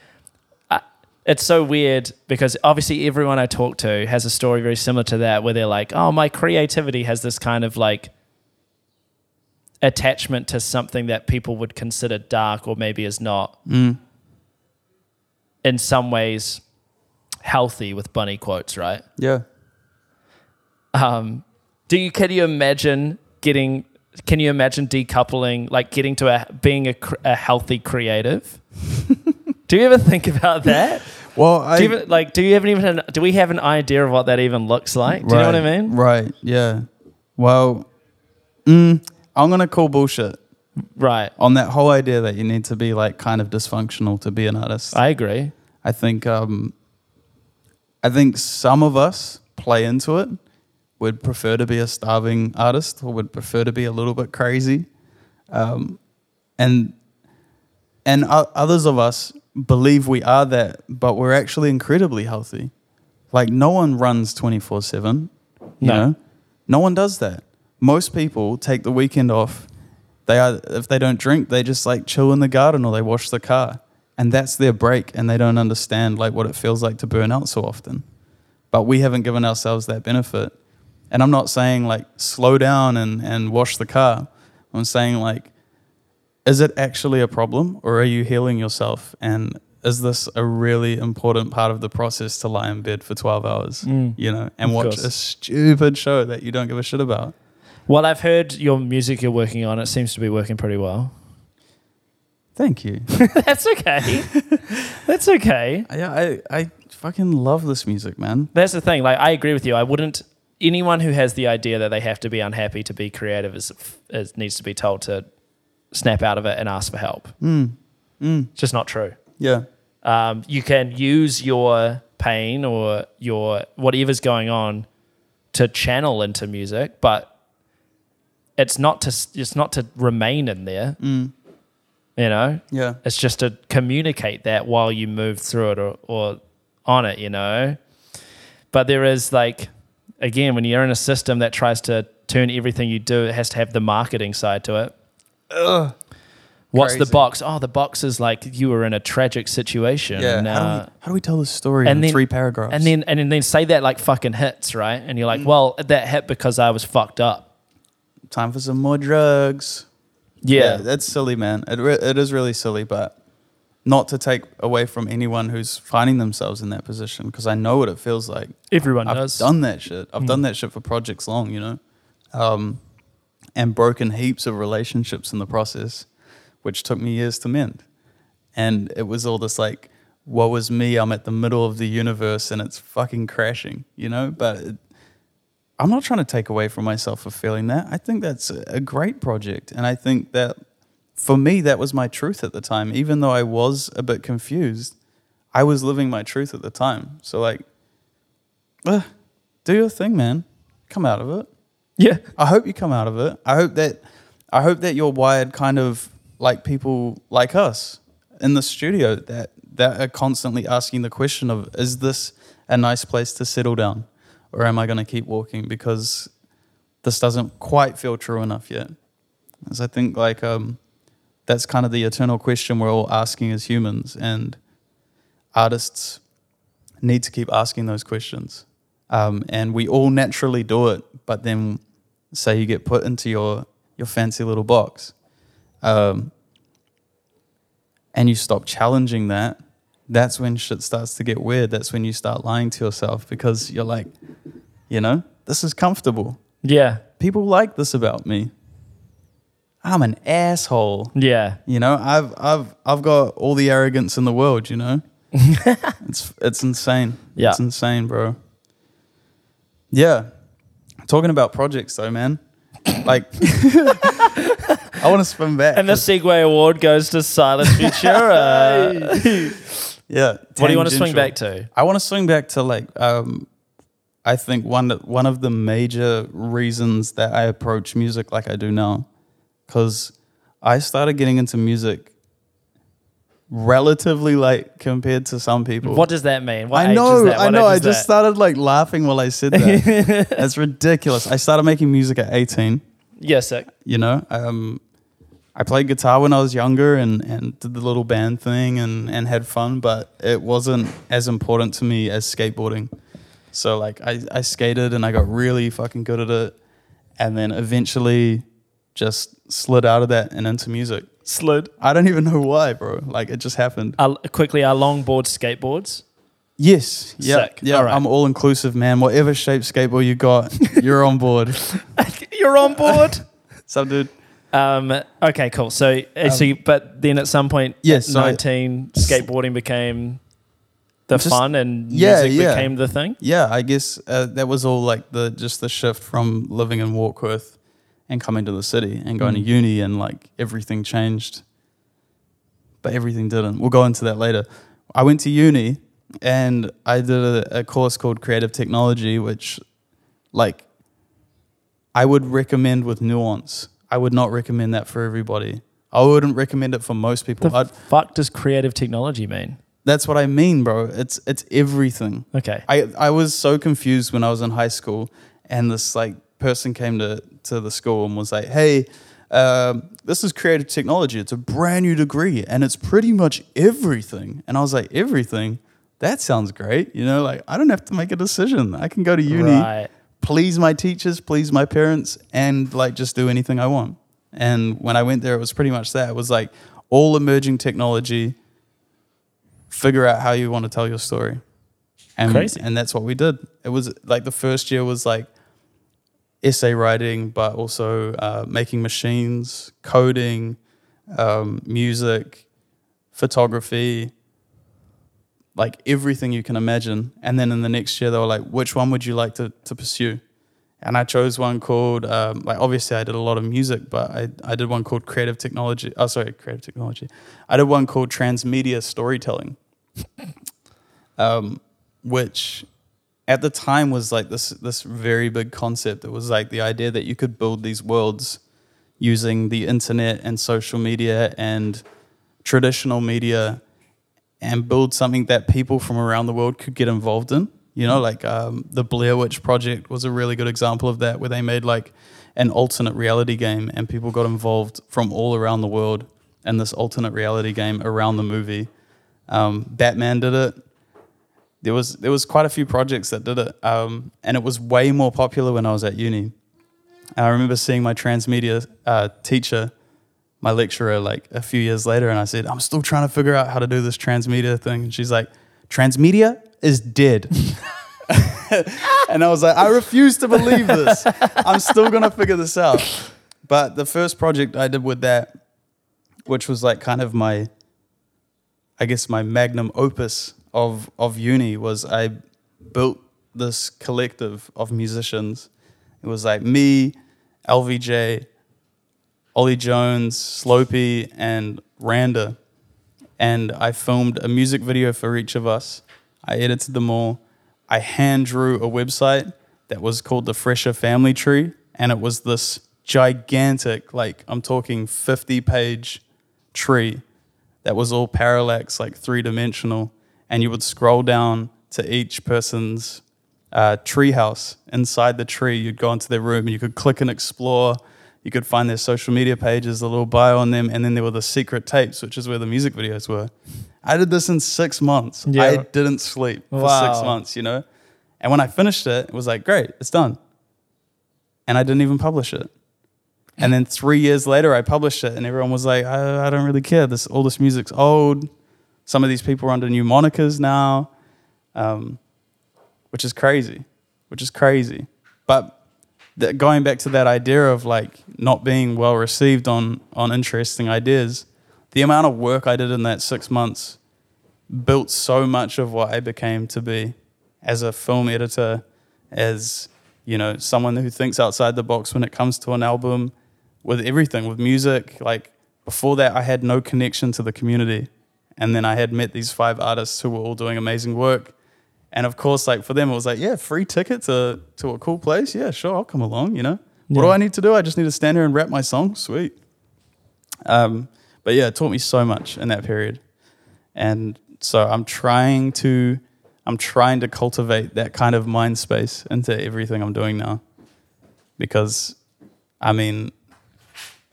B: it's so weird because obviously everyone I talk to has a story very similar to that where they're like, oh, my creativity has this kind of like attachment to something that people would consider dark or maybe is not
A: Mm.
B: in some ways healthy with bunny quotes, right?
A: Yeah.
B: Um, do you can you imagine getting can you imagine decoupling like getting to a being a, a healthy creative? do you ever think about that?
A: Well, I
B: do you even, like do you have even do we have an idea of what that even looks like? Do you know what I
A: Right,
B: mean?
A: Right. Yeah. Well, mm, I'm gonna call bullshit
B: Right.
A: on that whole idea that you need to be like kind of dysfunctional to be an artist.
B: I agree.
A: I think um, I think some of us play into it. Would prefer to be a starving artist, or would prefer to be a little bit crazy, um, and and others of us believe we are that, but we're actually incredibly healthy. Like no one runs twenty four seven. You
B: No.
A: know, no one does that. Most people take the weekend off. They are if they don't drink, they just like chill in the garden or they wash the car, and that's their break. And they don't understand like what it feels like to burn out so often. But we haven't given ourselves that benefit. And I'm not saying like slow down and, and wash the car. I'm saying like, is it actually a problem or are you healing yourself? And is this a really important part of the process to lie in bed for 12 hours,
B: Mm.
A: you know, and
B: Of
A: watch
B: course.
A: a stupid show that you don't give a shit about?
B: Well, I've heard your music you're working on. It seems to be working pretty well.
A: Thank you.
B: That's okay. That's okay.
A: yeah, I, I fucking love this music, man.
B: That's the thing. Like, I agree with you. I wouldn't. Anyone who has the idea that they have to be unhappy to be creative is, is needs to be told to snap out of it and ask for help.
A: Mm. Mm.
B: It's just not true.
A: Yeah.
B: Um, you can use your pain or your whatever's going on to channel into music, but it's not to it's not to remain in there.
A: Mm.
B: You know,
A: Yeah.
B: it's just to communicate that while you move through it or, or on it. You know, but there is like again when you're in a system that tries to turn everything you do, it has to have the marketing side to it.
A: Ugh.
B: What's the box? Oh, the box is like you were in a tragic situation.
A: Yeah.
B: and,
A: how, do
B: uh,
A: we, how do we tell this story
B: and
A: in
B: then-
A: three paragraphs?
B: and then and then say that like fucking hits, right? And you're like,
A: Mm.
B: well, that hit because I was fucked up.
A: time for some more drugs.
B: Yeah,
A: that's silly, man. It, re- it is really silly, but not to take away from anyone who's finding themselves in that position because I know what it feels like.
B: everyone
A: I've
B: does.
A: done that shit. I've
B: Mm.
A: done that shit for projects long, you know, um, and broken heaps of relationships in the process, which took me years to mend. And it was all this like, woe is me. I'm at the middle of the universe and it's fucking crashing, you know. But it, I'm not trying to take away from myself for feeling that. I think that's a great project, and I think that for me that was my truth at the time. Even though I was a bit confused, I was living my truth at the time. So like, do your thing, man. Come out of it.
B: Yeah,
A: I hope you come out of it. I hope that I hope that you're wired kind of like people like us in the studio that that are constantly asking the question of is this a nice place to settle down or am I going to keep walking because this doesn't quite feel true enough yet. As I think like um that's kind of the eternal question we're all asking as humans and artists need to keep asking those questions. Um, and we all naturally do it, but then say you get put into your your fancy little box, um, and you stop challenging that. That's when shit starts to get weird. That's when you start lying to yourself because you're like, you know, this is comfortable.
B: yeah,
A: People like this about me. I'm an asshole.
B: yeah.
A: You know, I've I've I've got all the arrogance in the world. You know, it's it's insane.
B: Yeah.
A: it's insane, bro. Yeah, talking about projects though, man. Like, I want to spin back.
B: And the Segue Award goes to Silas Futura.
A: yeah.
B: what do you want to swing back to?
A: I want to swing back to like um, I think one one of the major reasons that I approach music like I do now, because I started getting into music relatively late compared to some people.
B: What does that mean? What
A: I
B: age
A: know,
B: is that?
A: I know. I just started like laughing while I said that. That's ridiculous. I started making music at 18
B: Yeah, sick.
A: you know um I played guitar when I was younger and, and did the little band thing and, and had fun, but it wasn't as important to me as skateboarding. So like I, I skated and I got really fucking good at it and then eventually just slid out of that and into music.
B: Slid.
A: I don't even know why, bro. Like it just happened.
B: Uh, quickly, are longboard skateboards?
A: Yes. Yeah.
B: Sick.
A: Yeah.
B: All right.
A: I'm all inclusive, man. Whatever shape skateboard you got, you're on board.
B: You're on board.
A: Some dude.
B: um, okay, cool. So, uh, so you, but then at some point,
A: Yes,
B: at
A: so I-
B: 19, skateboarding became the
A: Just-
B: fun and
A: Yeah,
B: music
A: yeah.
B: became the thing.
A: Yeah, I guess uh, that was all like the just the shift from living in Warkworth and coming to the city and going
B: Mm.
A: to uni and like everything changed. But everything didn't. We'll go into that later. I went to uni and I did a, a course called Creative Technology, which like I would recommend with nuance. I would not recommend that for everybody. I wouldn't recommend it for most people.
B: The
A: I'd,
B: fuck does creative technology mean?
A: that's what I mean, bro. It's it's everything.
B: Okay.
A: I, I was so confused when I was in high school, and this like person came to, to the school and was like, "Hey, um, this is creative technology. It's a brand new degree, and it's pretty much everything." And I was like, "Everything? That sounds great. You know, like I don't have to make a decision. I can go to uni,
B: Right.
A: please my teachers, please my parents, and like just do anything I want." And when I went there, it was pretty much that. It was like all emerging technology. Figure out how you want to tell your story and
B: Crazy.
A: and that's what we did. It was like the first year was like essay writing, but also uh, making machines, coding, um, music, photography, like everything you can imagine. And then in the next year, they were like, "Which one would you like to to pursue?" And I chose one called um, like obviously I did a lot of music, but I I did one called creative technology. Oh, sorry, creative technology. I did one called transmedia storytelling um, which at the time was like this this very big concept. It was like the idea that you could build these worlds using the internet and social media and traditional media and build something that people from around the world could get involved in. You know, like um, the Blair Witch Project was a really good example of that, where they made like an alternate reality game and people got involved from all around the world in this alternate reality game around the movie. Um, Batman did it. There was there was quite a few projects that did it, um, and it was way more popular when I was at uni. And I remember seeing my transmedia uh, teacher, my lecturer, like a few years later, and I said, "I'm still trying to figure out how to do this transmedia thing." And she's like, "Transmedia is dead." and I was like, "I refuse to believe this. I'm still gonna figure this out." But the first project I did with that, which was like kind of my I guess my magnum opus of of uni was I built this collective of musicians. It was like me, LVJ, Ollie Jones, Slopey, and Randa. And I filmed a music video for each of us. I edited them all. I hand drew a website that was called the Fresher Family Tree. And it was this gigantic, like I'm talking 50 page tree that was all parallax, like three dimensional, and you would scroll down to each person's uh, tree house. Inside the tree, you'd go into their room and you could click and explore. You could find their social media pages, the little bio on them, and then there were the secret tapes, which is where the music videos were. I did this in six months.
B: Yeah.
A: I didn't sleep for
B: Wow.
A: six months, you know? And when I finished it, it was like, great, it's done. And I didn't even publish it. And then three years later, I published it, and everyone was like, I, I don't really care. This all this music's old. Some of these people are under new monikers now, um, which is crazy, which is crazy. But that, going back to that idea of like not being well received on on interesting ideas, the amount of work I did in that six months built so much of what I became to be as a film editor, as you know, someone who thinks outside the box when it comes to an album, with everything, with music. Like before that, I had no connection to the community, and then I had met these five artists who were all doing amazing work. And of course, like for them, it was like, yeah, free ticket to to a cool place. Yeah, sure, I'll come along. You know, what do I need to do? I just need to stand here and rap my song. Sweet. Um, but yeah, it taught me so much in that period, and so I'm trying to I'm trying to cultivate that kind of mind space into everything I'm doing now, because I mean,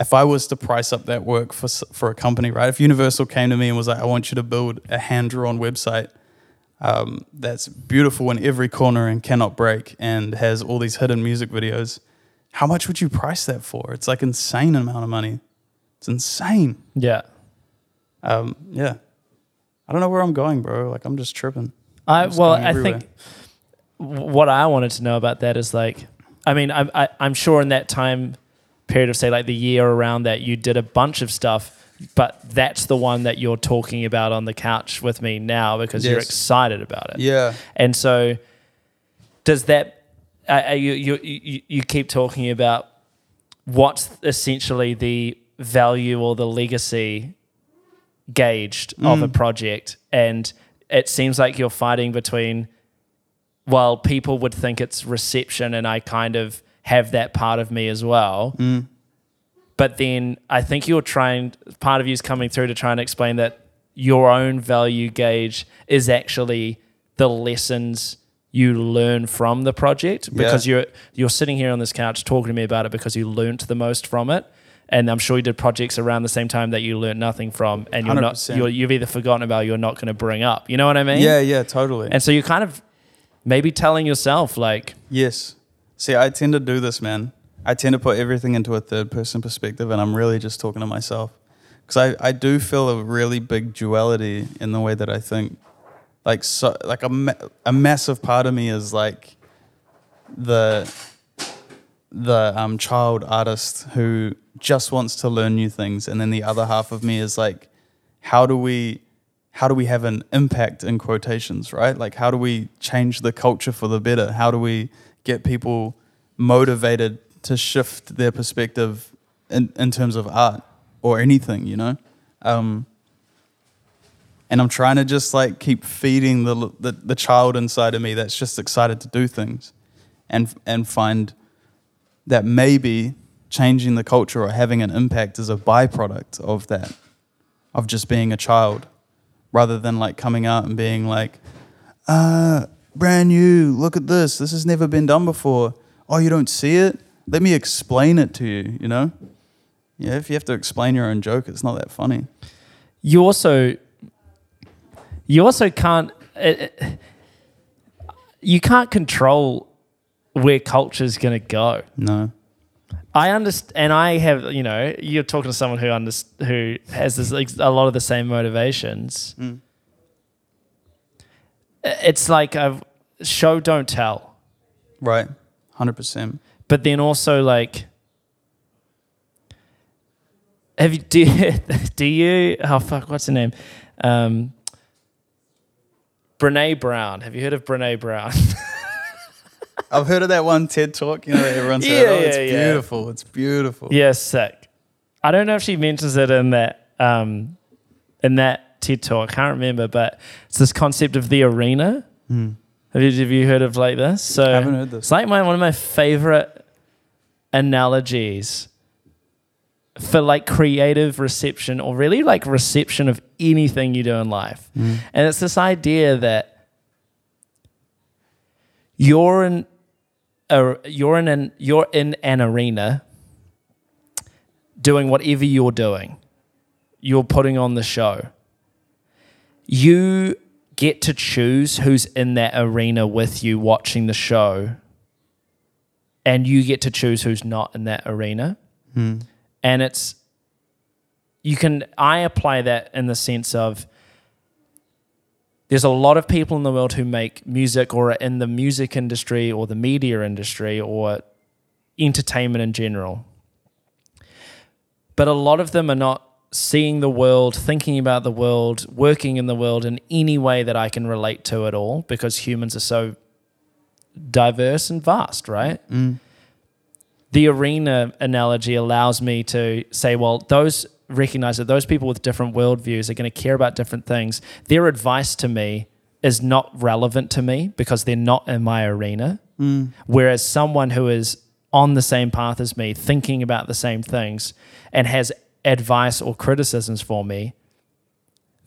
A: if I was to price up that work for for a company, right? If Universal came to me and was like, "I want you to build a hand drawn website um, that's beautiful in every corner and cannot break and has all these hidden music videos," how much would you price that for? It's like insane amount of money. It's insane.
B: Yeah.
A: Um, yeah, I don't know where I'm going, bro. Like I'm just tripping.
B: I
A: just
B: well, I think what I wanted to know about that is like, I mean, I, I, I'm sure in that time period of say like the year around that you did a bunch of stuff, but that's the one that you're talking about on the couch with me now because you're excited about it.
A: Yeah.
B: And so, does that uh, uh, you, you you you keep talking about what's essentially the value or the legacy gauged of a project, and it seems like you're fighting between. Well, people would think it's reception, and I kind of have that part of me as well. Mm. But then I think you're trying, part of you is coming through to try and explain that your own value gauge is actually the lessons you learn from the project because
A: Yeah.
B: you're you're sitting here on this couch talking to me about it because you learnt the most from it. And I'm sure you did projects around the same time that you learned nothing from, and you're not
A: 100%.
B: you're, you've either forgotten about, or you're not going to bring up. You know what I mean?
A: Yeah. Yeah. Totally.
B: And so you're kind of maybe telling yourself like,
A: Yes. See, I tend to do this, man. I tend to put everything into a third person perspective, and I'm really just talking to myself. Because I, I do feel a really big duality in the way that I think. Like, so, like a, a massive part of me is like the the um, child artist who just wants to learn new things, and then the other half of me is like, how do we how do we have an impact in quotations, right? Like, how do we change the culture for the better? How do we get people motivated to shift their perspective in, in terms of art or anything, you know? Um, and I'm trying to just like keep feeding the, the the child inside of me that's just excited to do things, and and find that maybe changing the culture or having an impact is a byproduct of that, of just being a child, rather than like coming out and being like, uh, brand new, look at this, this has never been done before. Oh, you don't see it? Let me explain it to you, you know? Yeah, if you have to explain your own joke, it's not that funny.
B: you also you also can't it- you can't control where culture's going to go
A: No.
B: i understand and i have you know you're talking to someone who under, who has this like, a lot of the same motivations mm. It's like a show don't tell
A: Right. 100%.
B: but then also like have you do you, do you oh fuck what's her name um Brene Brown have you heard of Brene Brown
A: I've heard of that one TED talk, you know, that everyone says,
B: Yeah,
A: oh, it's
B: yeah, yeah.
A: beautiful. It's beautiful.
B: yeah sick I don't know if she mentions it in that um in that TED talk I can't remember but it's this concept of the arena hmm. have you have you heard of like this so
A: I haven't heard this.
B: it's like my one of my favorite analogies for like creative reception or really like reception of anything you do in life. Hmm. And it's this idea that you're in a, you're in an you're in an arena doing whatever you're doing. You're putting on the show. You get to choose who's in that arena with you watching the show and you get to choose who's not in that arena. Hmm. And it's, you can, I apply that in the sense of there's a lot of people in the world who make music or are in the music industry or the media industry or entertainment in general. But a lot of them are not seeing the world, thinking about the world, working in the world in any way that I can relate to at all because humans are so diverse and vast, right? Mm. The arena analogy allows me to say, well, those recognize that those people with different worldviews are going to care about different things. Their advice to me is not relevant to me because they're not in my arena. Mm. Whereas someone who is on the same path as me, thinking about the same things, and has advice or criticisms for me,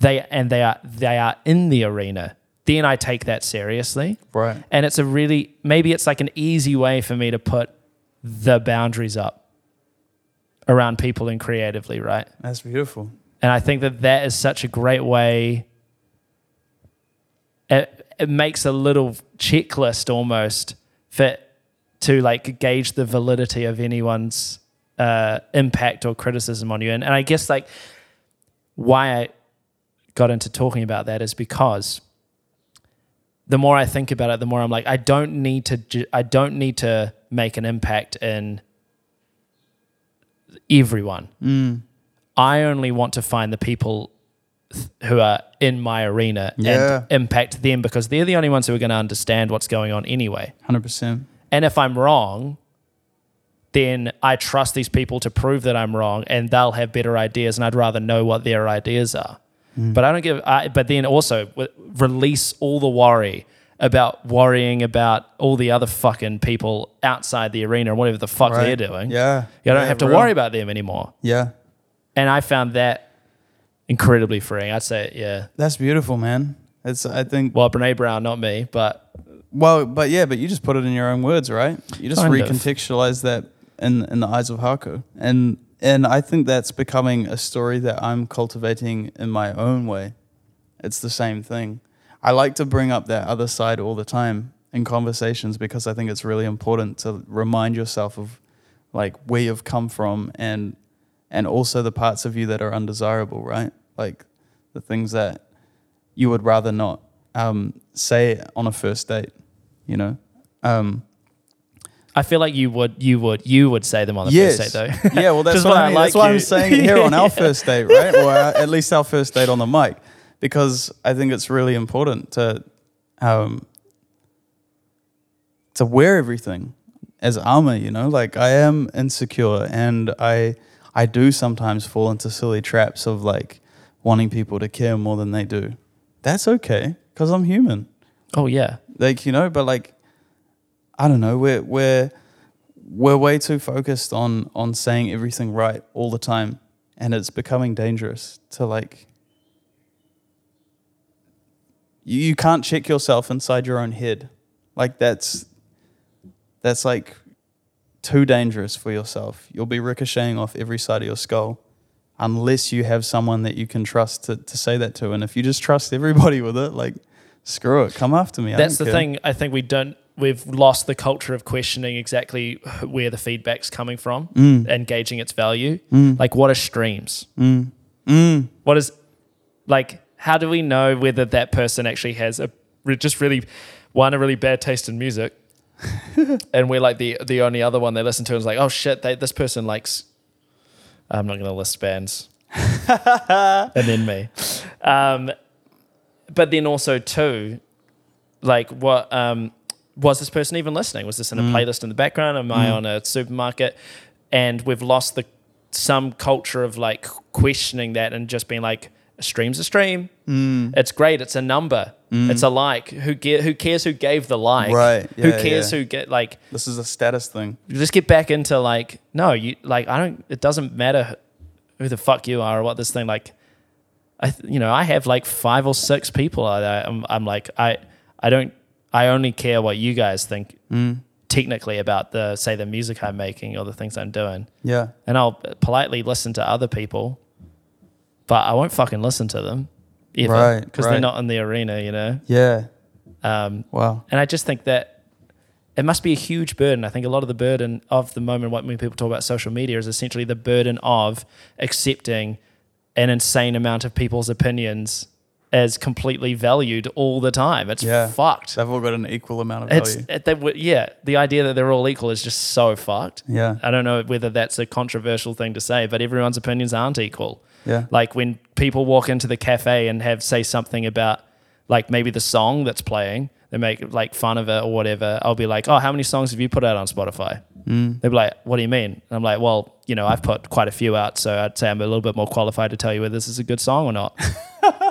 B: they and they are they are in the arena. Then I take that seriously.
A: Right.
B: And it's a really maybe it's like an easy way for me to put the boundaries up. around people and creatively, right?
A: That's beautiful.
B: And I think that that is such a great way. It, it makes a little checklist almost for to like gauge the validity of anyone's uh, impact or criticism on you. And, and I guess like why I got into talking about that is because the more I think about it, the more I'm like, I don't need to. ju- I don't need to make an impact in everyone.
A: Mm.
B: I only want to find the people th- who are in my arena
A: Yeah.
B: and impact them because they're the only ones who are going to understand what's going on anyway.
A: Hundred percent.
B: And if I'm wrong, then I trust these people to prove that I'm wrong and they'll have better ideas and I'd rather know what their ideas are. Hmm. But I don't give I, but then also w- release all the worry about worrying about all the other fucking people outside the arena or whatever the fuck they're doing.
A: Yeah.
B: You don't
A: Yeah,
B: have to
A: real.
B: worry about them anymore.
A: Yeah.
B: And I found that incredibly freeing. I'd say, yeah.
A: That's beautiful, man. It's I think
B: Well, Brene Brown, not me, but
A: well, but yeah, but you just put it in your own words, right? You just recontextualize that in in the eyes of Haku. And and I think that's becoming a story that I'm cultivating in my own way. It's the same thing. I like to bring up that other side all the time in conversations because I think it's really important to remind yourself of like where you've come from and and also the parts of you that are undesirable, right? Like the things that you would rather not um, say on a first date, you know? Um,
B: I feel like you would, you would, you would say them on the
A: yes.
B: first date though.
A: yeah, well, that's what I mean.
B: like
A: that's what
B: you.
A: I'm saying here on our first date, right? Or our, at least our first date on the mic, because I think it's really important to um, to wear everything as armor. You know, like I am insecure, and I I do sometimes fall into silly traps of like wanting people to care more than they do. That's okay, because I'm human.
B: oh yeah.
A: like you know but like i don't know we're we're we're way too focused on on saying everything right all the time and it's becoming dangerous to like you, you can't check yourself inside your own head like that's that's like too dangerous for yourself you'll be ricocheting off every side of your skull unless you have someone that you can trust to, to say that to and if you just trust everybody with it like screw it come after me
B: That's the
A: care.
B: thing. I think we don't. We've lost the culture of questioning exactly where the feedback's coming from
A: Mm.
B: and gauging its value.
A: Mm.
B: Like, what are streams?
A: Mm. Mm.
B: What is like? How do we know whether that person actually has a just really one a really bad taste in music, and we're like the the only other one they listen to is like, oh shit, they, this person likes. I'm not going to list bands, and then me. Um, but then also too, like what um, was this person even listening? Was this in a
A: Mm.
B: playlist in the background? Am I
A: Mm.
B: on a supermarket? And we've lost the some culture of like questioning that and just being like, a stream's a stream.
A: Mm.
B: It's great. It's a number.
A: Mm.
B: It's a like. Who ge- Who cares who gave the like?
A: Right.
B: who cares
A: yeah.
B: who get like?
A: This is a status thing.
B: Just get back into like no. You like I don't. It doesn't matter who the fuck you are or what this thing like. I th- you know I have like five or six people. I, I'm I'm like I I don't. I only care what you guys think
A: Mm.
B: technically about the say the music I'm making or the things I'm doing,
A: Yeah.
B: and I'll politely listen to other people, but I won't fucking listen to them either
A: Right,
B: because they're not in the arena, you know.
A: Yeah.
B: Um,
A: Wow.
B: and I just think that it must be a huge burden. I think a lot of the burden of the moment what when people talk about social media is essentially the burden of accepting an insane amount of people's opinions as completely valued all the time. It's
A: Yeah.
B: fucked.
A: They've all got an equal amount of value.
B: they, yeah, the idea that they're all equal is just so fucked.
A: Yeah.
B: I don't know whether that's a controversial thing to say, but everyone's opinions aren't equal.
A: Yeah.
B: Like when people walk into the cafe and have say something about like maybe the song that's playing, they make like fun of it or whatever. I'll be like, "Oh, how many songs have you put out on Spotify?"
A: Mm.
B: They'll be like, "What do you mean?" And I'm like, "Well, you know, I've put quite a few out, so I'd say I'm a little bit more qualified to tell you whether this is a good song or not."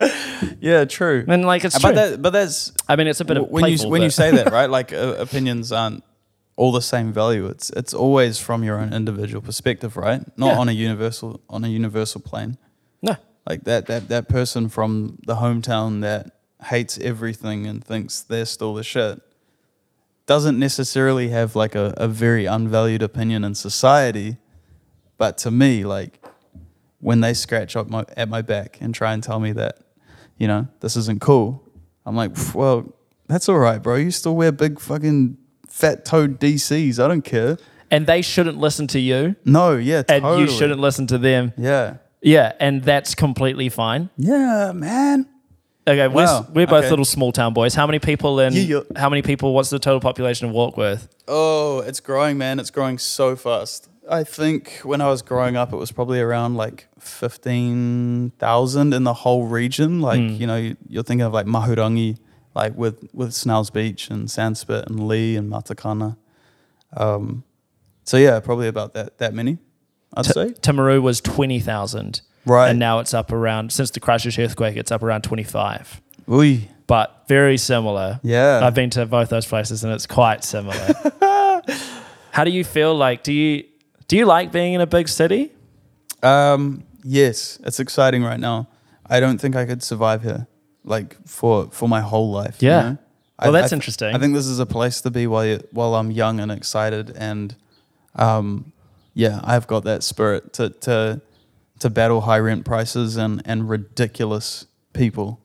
A: Yeah. True.
B: And like it's
A: but
B: true.
A: that, but that's
B: I mean, it's a bit of
A: when you
B: playful,
A: when you
B: but-
A: say that, right? Like uh, opinions aren't all the same value. It's it's always from your own individual perspective, right? Not
B: Yeah.
A: on a universal on a universal plane.
B: no,
A: Like that that that person from the hometown that hates everything and thinks they're still the shit doesn't necessarily have like a, a very unvalued opinion in society, But to me, like when they scratch up my at my back and try and tell me that, you know, this isn't cool, I'm like, well, that's all right, bro. You still wear big fucking fat toed DCs. I don't care.
B: And they shouldn't listen to you,
A: No, yeah, totally.
B: and you shouldn't listen to them.
A: Yeah.
B: Yeah, and that's completely fine.
A: Yeah, man.
B: Okay, we're,
A: Wow,
B: we're both
A: okay.
B: little small town boys. How many people in?
A: Yeah.
B: How many people? What's the total population of Warkworth?
A: Oh, it's growing, man. It's growing so fast. I think when I was growing up, it was probably around like 15,000 in the whole region. Like,
B: Mm.
A: you know, you- you're thinking of like Mahurangi, like with, with Snell's Beach and Sandspit and Leigh and Matakana. Um, so yeah, probably about that, that many, I'd
B: T-
A: say.
B: Timaru was twenty thousand,
A: Right.
B: and now it's up around. Since the Christchurch earthquake, it's up around twenty five.
A: Ui.
B: But very similar.
A: Yeah.
B: I've been to both those places, and it's quite similar. How do you feel? Like, do you do you like being in a big city?
A: Um, yes, it's exciting right now. I don't think I could survive here, like for for my whole life. you
B: Yeah.
A: know?
B: Well,
A: I-
B: that's
A: I th-
B: interesting.
A: I think this is a place to be while you, while I'm young and excited, and um, yeah, I've got that spirit to to to battle high rent prices and and ridiculous people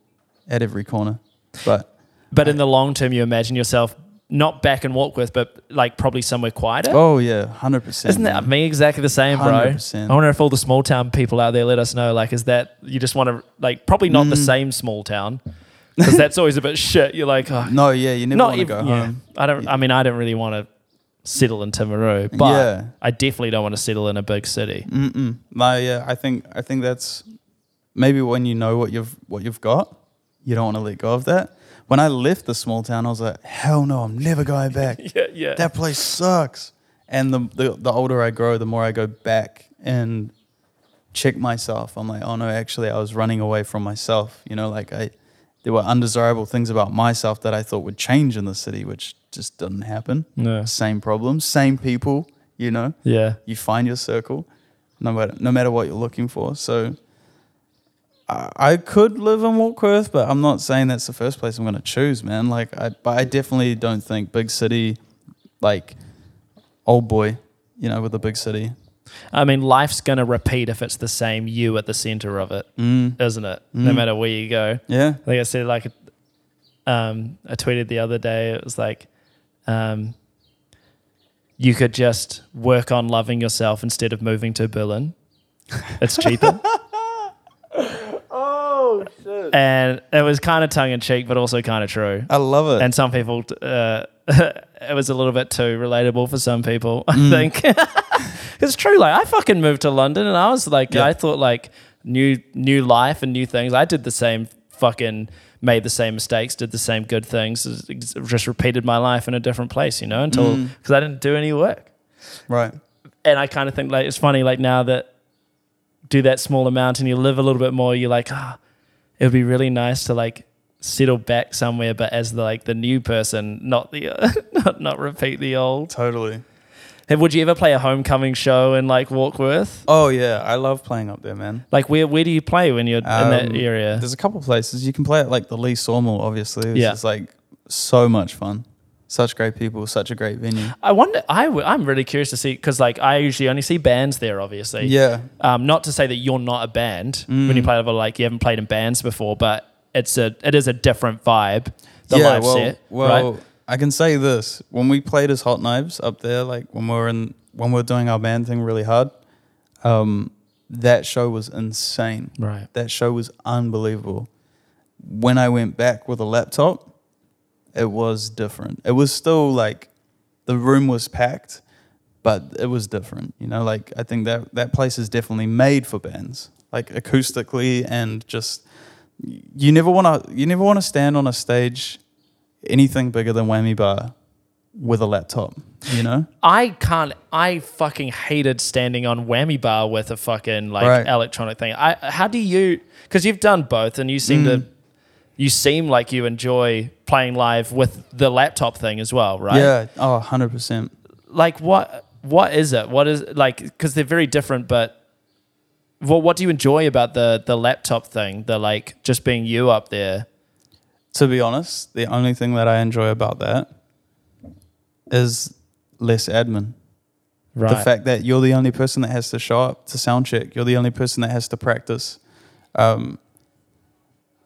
A: at every corner. But
B: But in the long term, you imagine yourself not back in Warkworth, but like probably somewhere quieter.
A: oh yeah, hundred percent.
B: Isn't that me exactly the same, bro?
A: 100%.
B: I wonder if all the small town people out there let us know. Like, is that you just want to like probably not the
A: Mm.
B: same small town because that's always a bit shit. You're like, oh,
A: No, yeah, you never want to go
B: yeah.
A: home.
B: I don't. I mean, I don't really want to settle in Timaru, but
A: Yeah.
B: I definitely don't want to settle in a big city.
A: Mm-mm. No, yeah, I think I think that's maybe when you know what you've what you've got, you don't want to let go of that. When I left the small town, I was like, hell no, I'm never going back.
B: Yeah, yeah.
A: that place sucks. And the, the the older I grow, the more I go back and check myself. I'm like, oh no, actually, I was running away from myself. You know, like I there were undesirable things about myself that I thought would change in the city, which just didn't happen.
B: No.
A: Same problems, same people. You know
B: yeah.
A: you find your circle, no matter no matter what you're looking for. So I, could live in Warkworth, but I'm not saying that's the first place I'm going to choose, man. Like, I, but I definitely don't think big city, like old boy, you know, with a big city.
B: I mean, life's gonna repeat if it's the same you at the center of it,
A: Mm.
B: not it? No
A: Mm.
B: matter where you go.
A: Yeah,
B: like I said, like um, I tweeted the other day. It was like, um, you could just work on loving yourself instead of moving to Berlin. It's cheaper.
A: Oh shit!
B: and it was kind of tongue in cheek, but also kind of true.
A: I love it.
B: And some people, uh, it was a little bit too relatable for some people. I
A: Mm.
B: think it's true. Like I fucking moved to London, and I was like,
A: Yeah.
B: I thought like new new life and new things. I did the same fucking made the same mistakes, did the same good things, just repeated my life in a different place, you know, until
A: Mm.
B: because I didn't do any work.
A: right.
B: And I kind of think like it's funny, like now that do that small amount and you live a little bit more, you're like, ah, it would be really nice to like settle back somewhere, but as the like the new person, not the not not repeat the old.
A: Totally.
B: Hey, would you ever play a homecoming show in like Warkworth?
A: Oh yeah, I love playing up there, man.
B: Like where where do you play when you're in that
A: Um,
B: area?
A: There's a couple places you can play at, like the Leigh Sawmill. Obviously, it's
B: Yeah.
A: just like so much fun. Such great people, such a great venue.
B: I wonder. I w- I'm really curious to see because like I usually only see bands there. Obviously,
A: Yeah,
B: Um, not to say that you're not a band when you
A: Mm.
B: play over like you haven't played in bands before, but it's a it is a different vibe. The
A: yeah.
B: live
A: well,
B: set,
A: well,
B: right?
A: I can say this: when we played as Hot Knives up there, like when we were in, when we were doing our band thing really hard, um, that show was insane.
B: Right.
A: That show was unbelievable. When I went back with a laptop, it was different. It was still like the room was packed, but it was different. You know, like I think that that place is definitely made for bands, like acoustically and just you never want to you never want to stand on a stage anything bigger than Whammy Bar with a laptop. You know,
B: I can't. I fucking hated standing on whammy bar with a fucking like
A: Right.
B: electronic thing. I how do you? Because you've done both, and you seem to.
A: Mm.
B: You seem like you enjoy playing live with the laptop thing as well, right?
A: yeah, oh, 100 percent.
B: Like what? What is it? What is like? Because they're very different, but. Well, what do you enjoy about the the laptop thing? The like just being you up there.
A: To be honest, the only thing that I enjoy about that is less admin.
B: Right.
A: The fact that you're the only person that has to show up to sound check, you're the only person that has to practice. Um,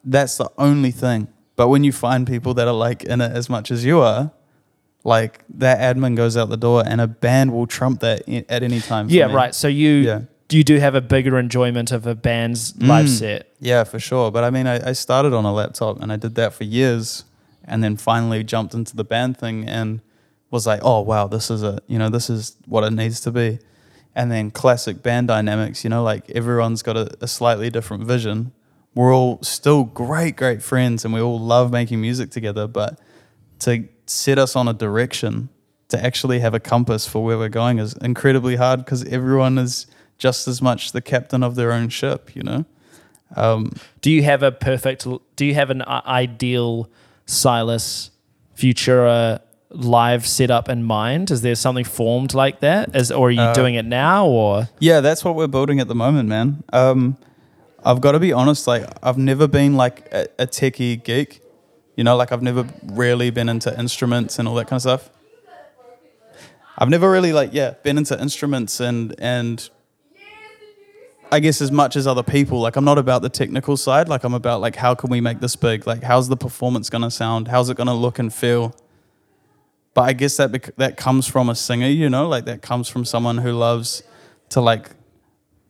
A: that's the only thing. But when you find people that are like in it as much as you are, like that admin goes out the door and a band will trump that at any time.
B: yeah,
A: me.
B: right. So you
A: Yeah.
B: you do have a bigger enjoyment of a band's live
A: Mm.
B: set.
A: Yeah, for sure. But I mean, I, I started on a laptop and I did that for years, and then finally jumped into the band thing and was like, oh wow, this is a you know this is what it needs to be. And then classic band dynamics, you know, like everyone's got a, a slightly different vision. We're all still great, great friends, and we all love making music together. But to set us on a direction, to actually have a compass for where we're going, is incredibly hard because everyone is just as much the captain of their own ship, you know. Um,
B: Do you have a perfect? Do you have an ideal Silas Futura live setup in mind? Is there something formed like that? Is or are you
A: Uh,
B: doing it now? Or
A: Yeah, that's what we're building at the moment, man. Um, I've got to be honest, like I've never been like a, a techie geek. You know, like I've never really been into instruments and all that kind of stuff. I've never really like yeah been into instruments and and I guess as much as other people. Like I'm not about the technical side. Like I'm about like how can we make this big? Like how's the performance gonna sound? How's it gonna look and feel? But I guess that bec- that comes from a singer, you know, like that comes from someone who loves to like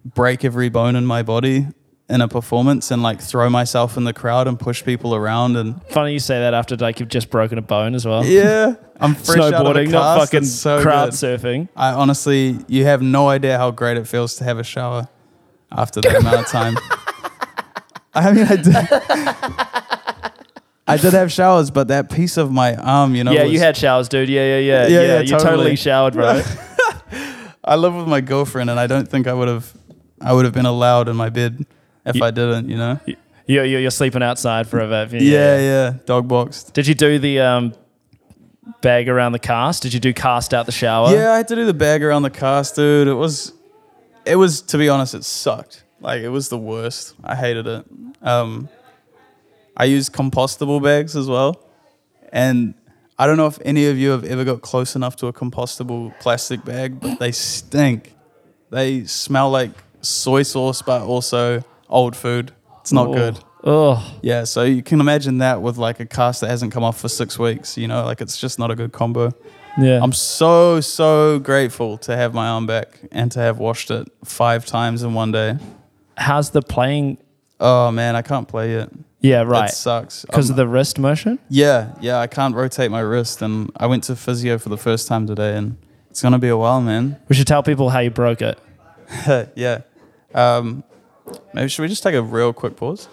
A: break every bone in my body in a performance and like throw myself in the crowd and push people around and
B: funny you say that after like you've just broken a bone as well.
A: yeah, I'm fresh out of a
B: Snowboarding, not fucking
A: so
B: crowd
A: good.
B: surfing.
A: I honestly, you have no idea how great it feels to have a shower after that amount of time. I mean, I did. I did have showers, but that piece of my arm, you know,
B: yeah,
A: was-
B: you had showers, dude. Yeah, yeah, yeah.
A: Yeah,
B: Yeah,
A: yeah,
B: you totally.
A: totally.
B: showered, bro.
A: I live with my girlfriend, and I don't think I would have, I would have been allowed in my bed if
B: You-
A: I didn't, you know.
B: you're, you're you're sleeping outside forever. bit.
A: Yeah, yeah, dog boxed.
B: Did you do the um, bag around the cast? Did you do cast out the shower?
A: Yeah, I had to do the bag around the cast, dude. It was, it was to be honest, it sucked. Like it was the worst. I hated it. Um, I used compostable bags as well, and I don't know if any of you have ever got close enough to a compostable plastic bag, but they stink. They smell like soy sauce, but also old food. It's not
B: Oh.
A: good.
B: Oh,
A: Yeah, so you can imagine that with like a cast that hasn't come off for six weeks. You know, like it's just not a good combo.
B: yeah.
A: I'm so so grateful to have my arm back and to have washed it five times in one day.
B: How's the playing?
A: Oh man, I can't play it.
B: Yeah, right.
A: It sucks.
B: Because of the wrist motion.
A: yeah, yeah, I can't rotate my wrist, and I went to physio for the first time today, and it's gonna be a while, man.
B: We should tell people how you broke it.
A: yeah. Um, maybe should we just take a real quick pause?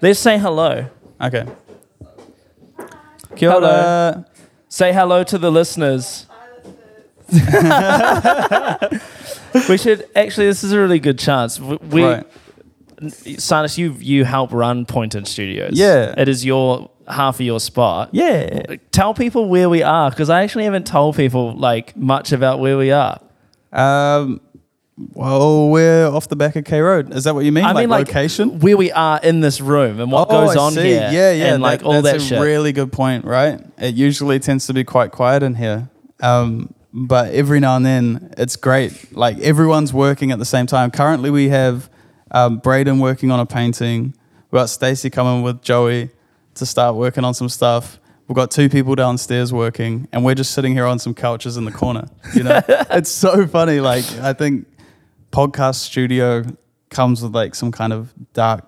B: Let's say hello.
A: Okay. Kia ora.
B: Say hello to the listeners. we should actually. This is a really good chance. We, we
A: right.
B: Silas, you you help run Pointed Studios.
A: Yeah.
B: it is your half of your spot.
A: Yeah.
B: Tell people where we are because I actually haven't told people like much about where we are.
A: Um. Well, we're off the back of K Road. Is that what you mean?
B: I
A: like
B: mean, like
A: location?
B: where we are in this room and what
A: Oh,
B: goes
A: I
B: on
A: see.
B: here.
A: Yeah, yeah.
B: and like
A: that-
B: all that
A: that's a
B: shit.
A: really good point, right? It usually tends to be quite quiet in here. Um, but every now and then it's great. Like everyone's working at the same time. Currently, we have um, Braden working on a painting. We've got Stacy coming with Joey to start working on some stuff. We've got two people downstairs working, and we're just sitting here on some couches in the corner. You know, it's so funny. Like I think podcast studio comes with like some kind of dark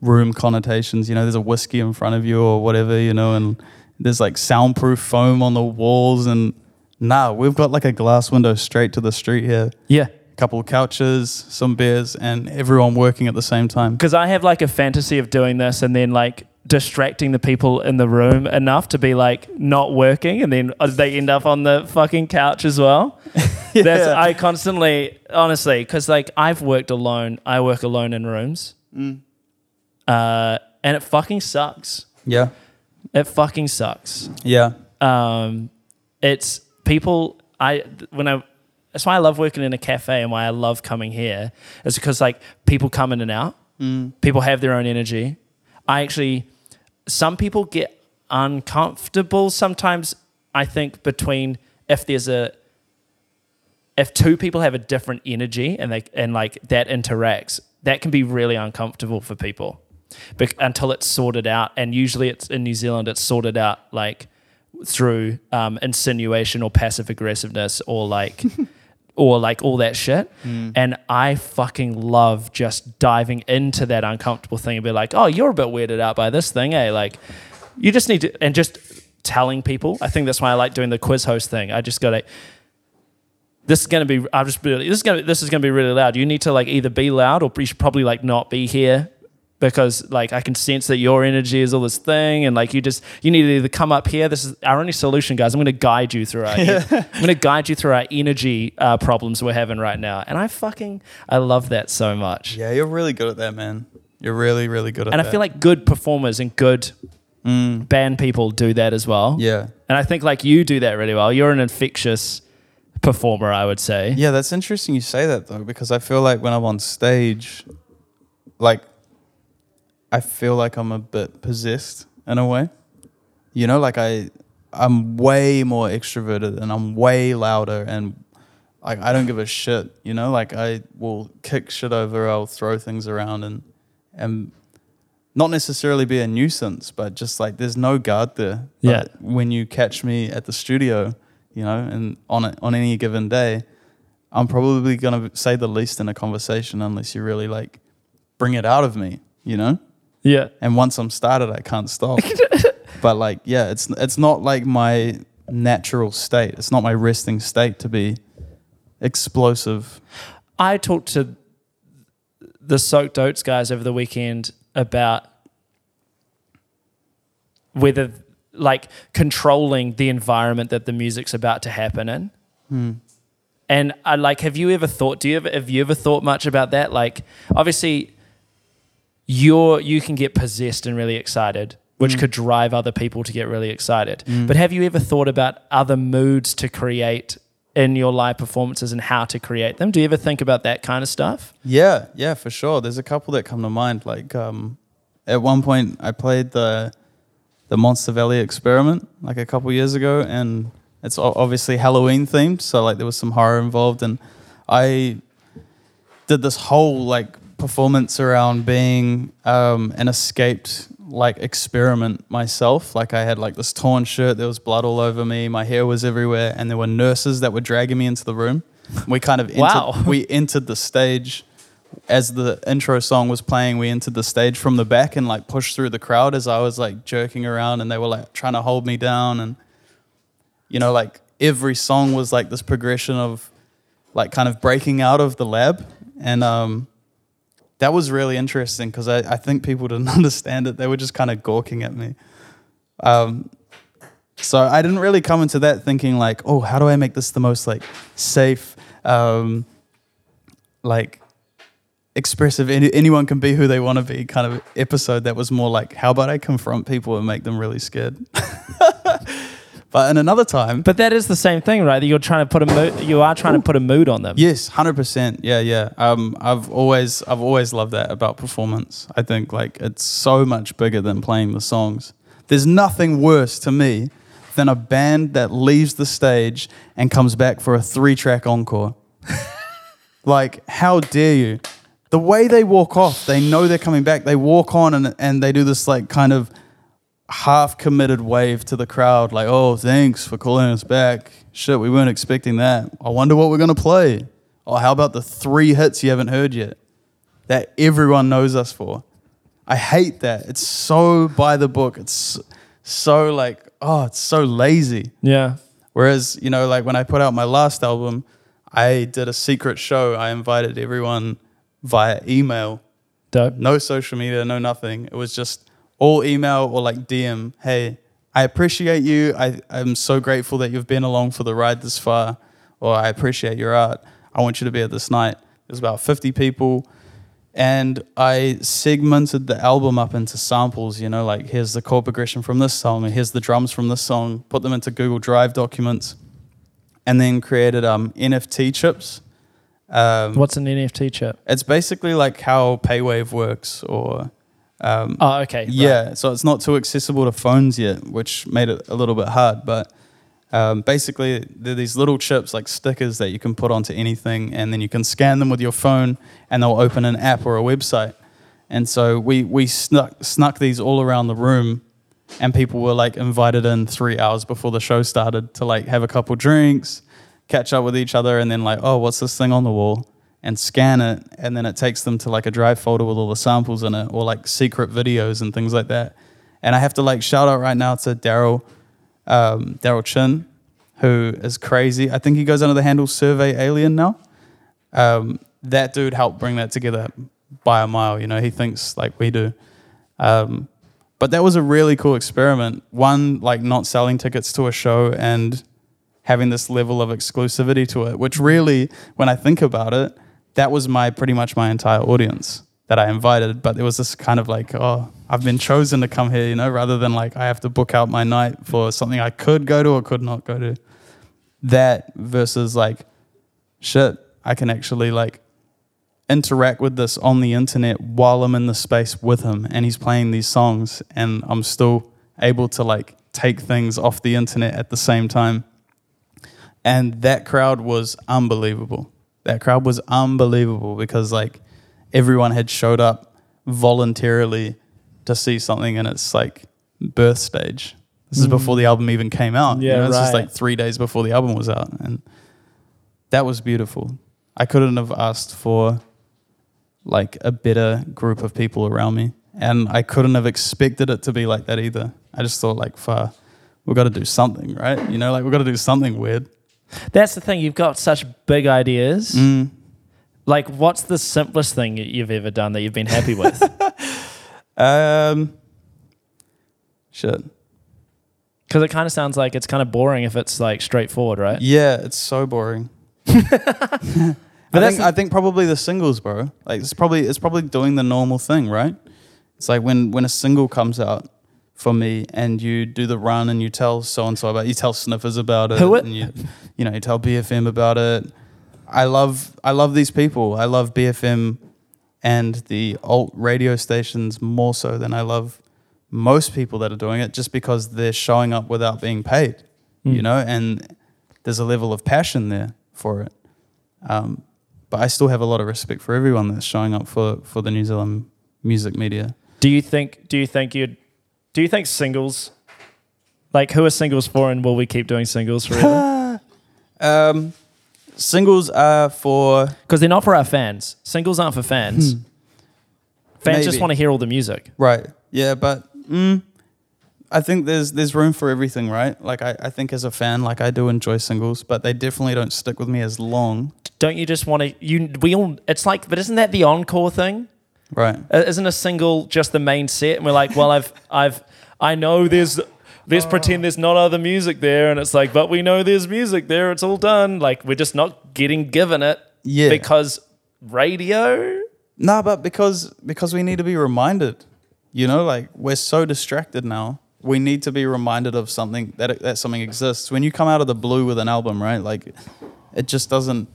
A: room connotations. You know, there's a whiskey in front of you or whatever, you know, and there's like soundproof foam on the walls. And nah, we've got like a glass window straight to the street here.
B: yeah.
A: A couple of couches, some beers, and everyone working at the same time.
B: because I have like a fantasy of doing this and then like distracting the people in the room enough to be like not working and then uh, they end up on the fucking couch as well. That's I constantly honestly because like I've worked alone. I work alone in rooms,
A: Mm.
B: uh, and it fucking sucks.
A: Yeah.
B: It fucking sucks.
A: Yeah.
B: Um, it's people. I when I that's why I love working in a cafe and why I love coming here is because like people come in and out.
A: Mm.
B: People have their own energy. I actually, some people get uncomfortable sometimes. I think between if there's a if two people have a different energy and they and like that interacts, that can be really uncomfortable for people Bec- until it's sorted out. And usually, it's in New Zealand, it's sorted out like through um, insinuation or passive aggressiveness or like. or like all that shit. And I fucking love just diving into that uncomfortable thing and be like, oh, you're a bit weirded out by this thing, eh? Like, you just need to, and just telling people. I think that's why I like doing the quiz host thing. I just got to, this is to be, I'll just be, this is to, this is to be really loud. You need to like either be loud or you should probably like not be here because like I can sense that your energy is all this thing and like you just you need to either come up here. This is our only solution, guys. I'm going to guide you through our I'm going to guide you through our energy uh, problems we're having right now. And I fucking I love that so much.
A: Yeah, you're really good at that, man. You're really, really good at that.
B: And
A: that.
B: I feel like good performers and good band people do that as well.
A: yeah,
B: And I think like you do that really well. You're an infectious performer, I would say.
A: yeah, that's interesting you say that though, because I feel like when I'm on stage, like, I feel like I'm a bit possessed in a way. You know, like I, I'm way more extroverted and I'm way louder and like I don't give a shit. You know, like I will kick shit over, I'll throw things around and and not necessarily be a nuisance, but just like there's no guard there.
B: Yeah.
A: But when you catch me at the studio, you know, and on a, on any given day, I'm probably gonna say the least in a conversation unless you really like bring it out of me, you know.
B: Yeah.
A: And once I'm started, I can't stop. but like, yeah, it's it's not like my natural state. It's not my resting state to be explosive.
B: I talked to the Soaked Oats guys over the weekend about whether like controlling the environment that the music's about to happen in. Hmm. And I like, have you ever thought? Do you ever have you ever thought much about that? Like, obviously, you're you can get possessed and really excited, which could drive other people to get really excited. But have you ever thought about other moods to create in your live performances and how to create them? Do you ever think about that kind of stuff?
A: Yeah, yeah, for sure. There's a couple that come to mind. Like um, at one point, I played the the Monster Valley experiment like a couple years ago, and it's obviously Halloween themed. So like there was some horror involved, and I did this whole like performance around being um, an escaped like experiment myself. Like I had like this torn shirt, there was blood all over me, my hair was everywhere, and there were nurses that were dragging me into the room. We kind of entered,
B: Wow.
A: we entered the stage as the intro song was playing. We entered the stage from the back and like pushed through the crowd as I was like jerking around, and they were like trying to hold me down, and you know like every song was like this progression of like kind of breaking out of the lab and um that was really interesting because I, I think people didn't understand it. They were just kind of gawking at me. Um so i didn't really come into that thinking like oh how do i make this the most like safe um like expressive? Any, anyone can be who they want to be kind of episode that was more like how about i confront people and make them really scared but in another time
B: But that is the same thing, right? That you're trying to put a mood. You are trying to put a mood on them.
A: Yes, hundred percent. Yeah, yeah. Um, I've always, I've always loved that about performance. I think like it's so much bigger than playing the songs. There's nothing worse to me than a band that leaves the stage and comes back for a three-track encore. like, how dare you? The way they walk off, they know they're coming back. They walk on and and they do this like kind of half committed wave to the crowd, like, oh, thanks for calling us back. Shit, we weren't expecting that. I wonder what we're going to play. Oh, how about the three hits you haven't heard yet that everyone knows us for? I hate that. It's so by the book. It's so like, oh, it's so lazy.
B: Yeah.
A: Whereas, you know, like when I put out my last album, I did a secret show. I invited everyone via email
B: Dope.
A: no social media, no nothing. It was just all email or like DM. Hey, I appreciate you. I, I'm so grateful that you've been along for the ride this far. Or I appreciate your art. I want you to be at this night. There's about 50 people. And I segmented the album up into samples, you know, like here's the chord progression from this song, and here's the drums from this song, put them into Google Drive documents, and then created um, NFC chips. Um,
B: What's an NFC chip?
A: it's basically like how Paywave works, or um,
B: Oh, okay. right.
A: yeah. So it's not too accessible to phones yet, which made it a little bit hard. But Um, basically, they're these little chips like stickers that you can put onto anything, and then you can scan them with your phone, and they'll open an app or a website. And so we we snuck snuck these all around the room, and people were like invited in three hours before the show started to like have a couple drinks, catch up with each other, and then like, oh, what's this thing on the wall? And scan it, and then it takes them to like a drive folder with all the samples in it, or like secret videos and things like that. And I have to like shout out right now to Daryl um, Daryl Chin, who is crazy. I think he goes under the handle Survey Alien now. Um, that dude helped bring that together by a mile. You know, he thinks like we do. Um, but that was a really cool experiment. One, like not selling tickets to a show and having this level of exclusivity to it, which really, when I think about it, that was my pretty much my entire audience that I invited. But it was this kind of like, oh, I've been chosen to come here, you know, rather than like I have to book out my night for something I could go to or could not go to. That versus like, shit, I can actually like interact with this on the internet while I'm in the space with him and he's playing these songs and I'm still able to like take things off the internet at the same time. And that crowd was unbelievable. That crowd was unbelievable because like everyone had showed up voluntarily to see something in its like birth stage. This is before mm. the album even came out. you
B: Yeah,
A: know, It's just like three days before the album was out. And that was beautiful. I couldn't have asked for like a better group of people around me. And I couldn't have expected it to be like that either. I just thought like, far, we've got to do something, right? You know, like we've got to do something weird.
B: That's the thing. You've got such big ideas.
A: Mm.
B: Like, what's the simplest thing you've ever done that you've been happy with?
A: Um, shit.
B: Because it kind of sounds like it's kind of boring if it's like straightforward, right?
A: Yeah, it's so boring.
B: But
A: I think, I think probably the singles, bro. Like it's probably it's probably doing the normal thing, right? It's like when when a single comes out for me, and you do the run, and you tell so and so about, you tell sniffers about it,
B: Who it-
A: and you you know you tell BFM about it. I love I love these people. I love BFM and the alt radio stations more so than I love most people that are doing it, just because they're showing up without being paid, you
B: Mm.
A: know, and there's a level of passion there for it. Um, but I still have a lot of respect for everyone that's showing up for, for the New Zealand music media.
B: Do you think? Do you think you'd? Do you think singles? Like, who are singles for, and will we keep doing singles forever?
A: Um, singles are for
B: Because they're not for our fans. Singles aren't for fans. Fans just
A: Maybe.
B: want to hear all the music.
A: right, yeah, but mm, I think there's there's room for everything, right? Like I, I think as a fan, like I do enjoy singles, but they definitely don't stick with me as long,
B: Don't you just want to? You we all. It's like, but isn't that the encore thing?
A: Right?
B: Uh, Isn't a single just the main set? And we're like, well, I've, I've, I know there's, let's pretend there's not other music there, and it's like, but we know there's music there. It's all done. Like we're just not getting given it
A: Yeah.
B: because radio.
A: No, but because because we need to be reminded, you know, like we're so distracted now. We need to be reminded of something that that something exists. When you come out of the blue with an album, right? Like it just doesn't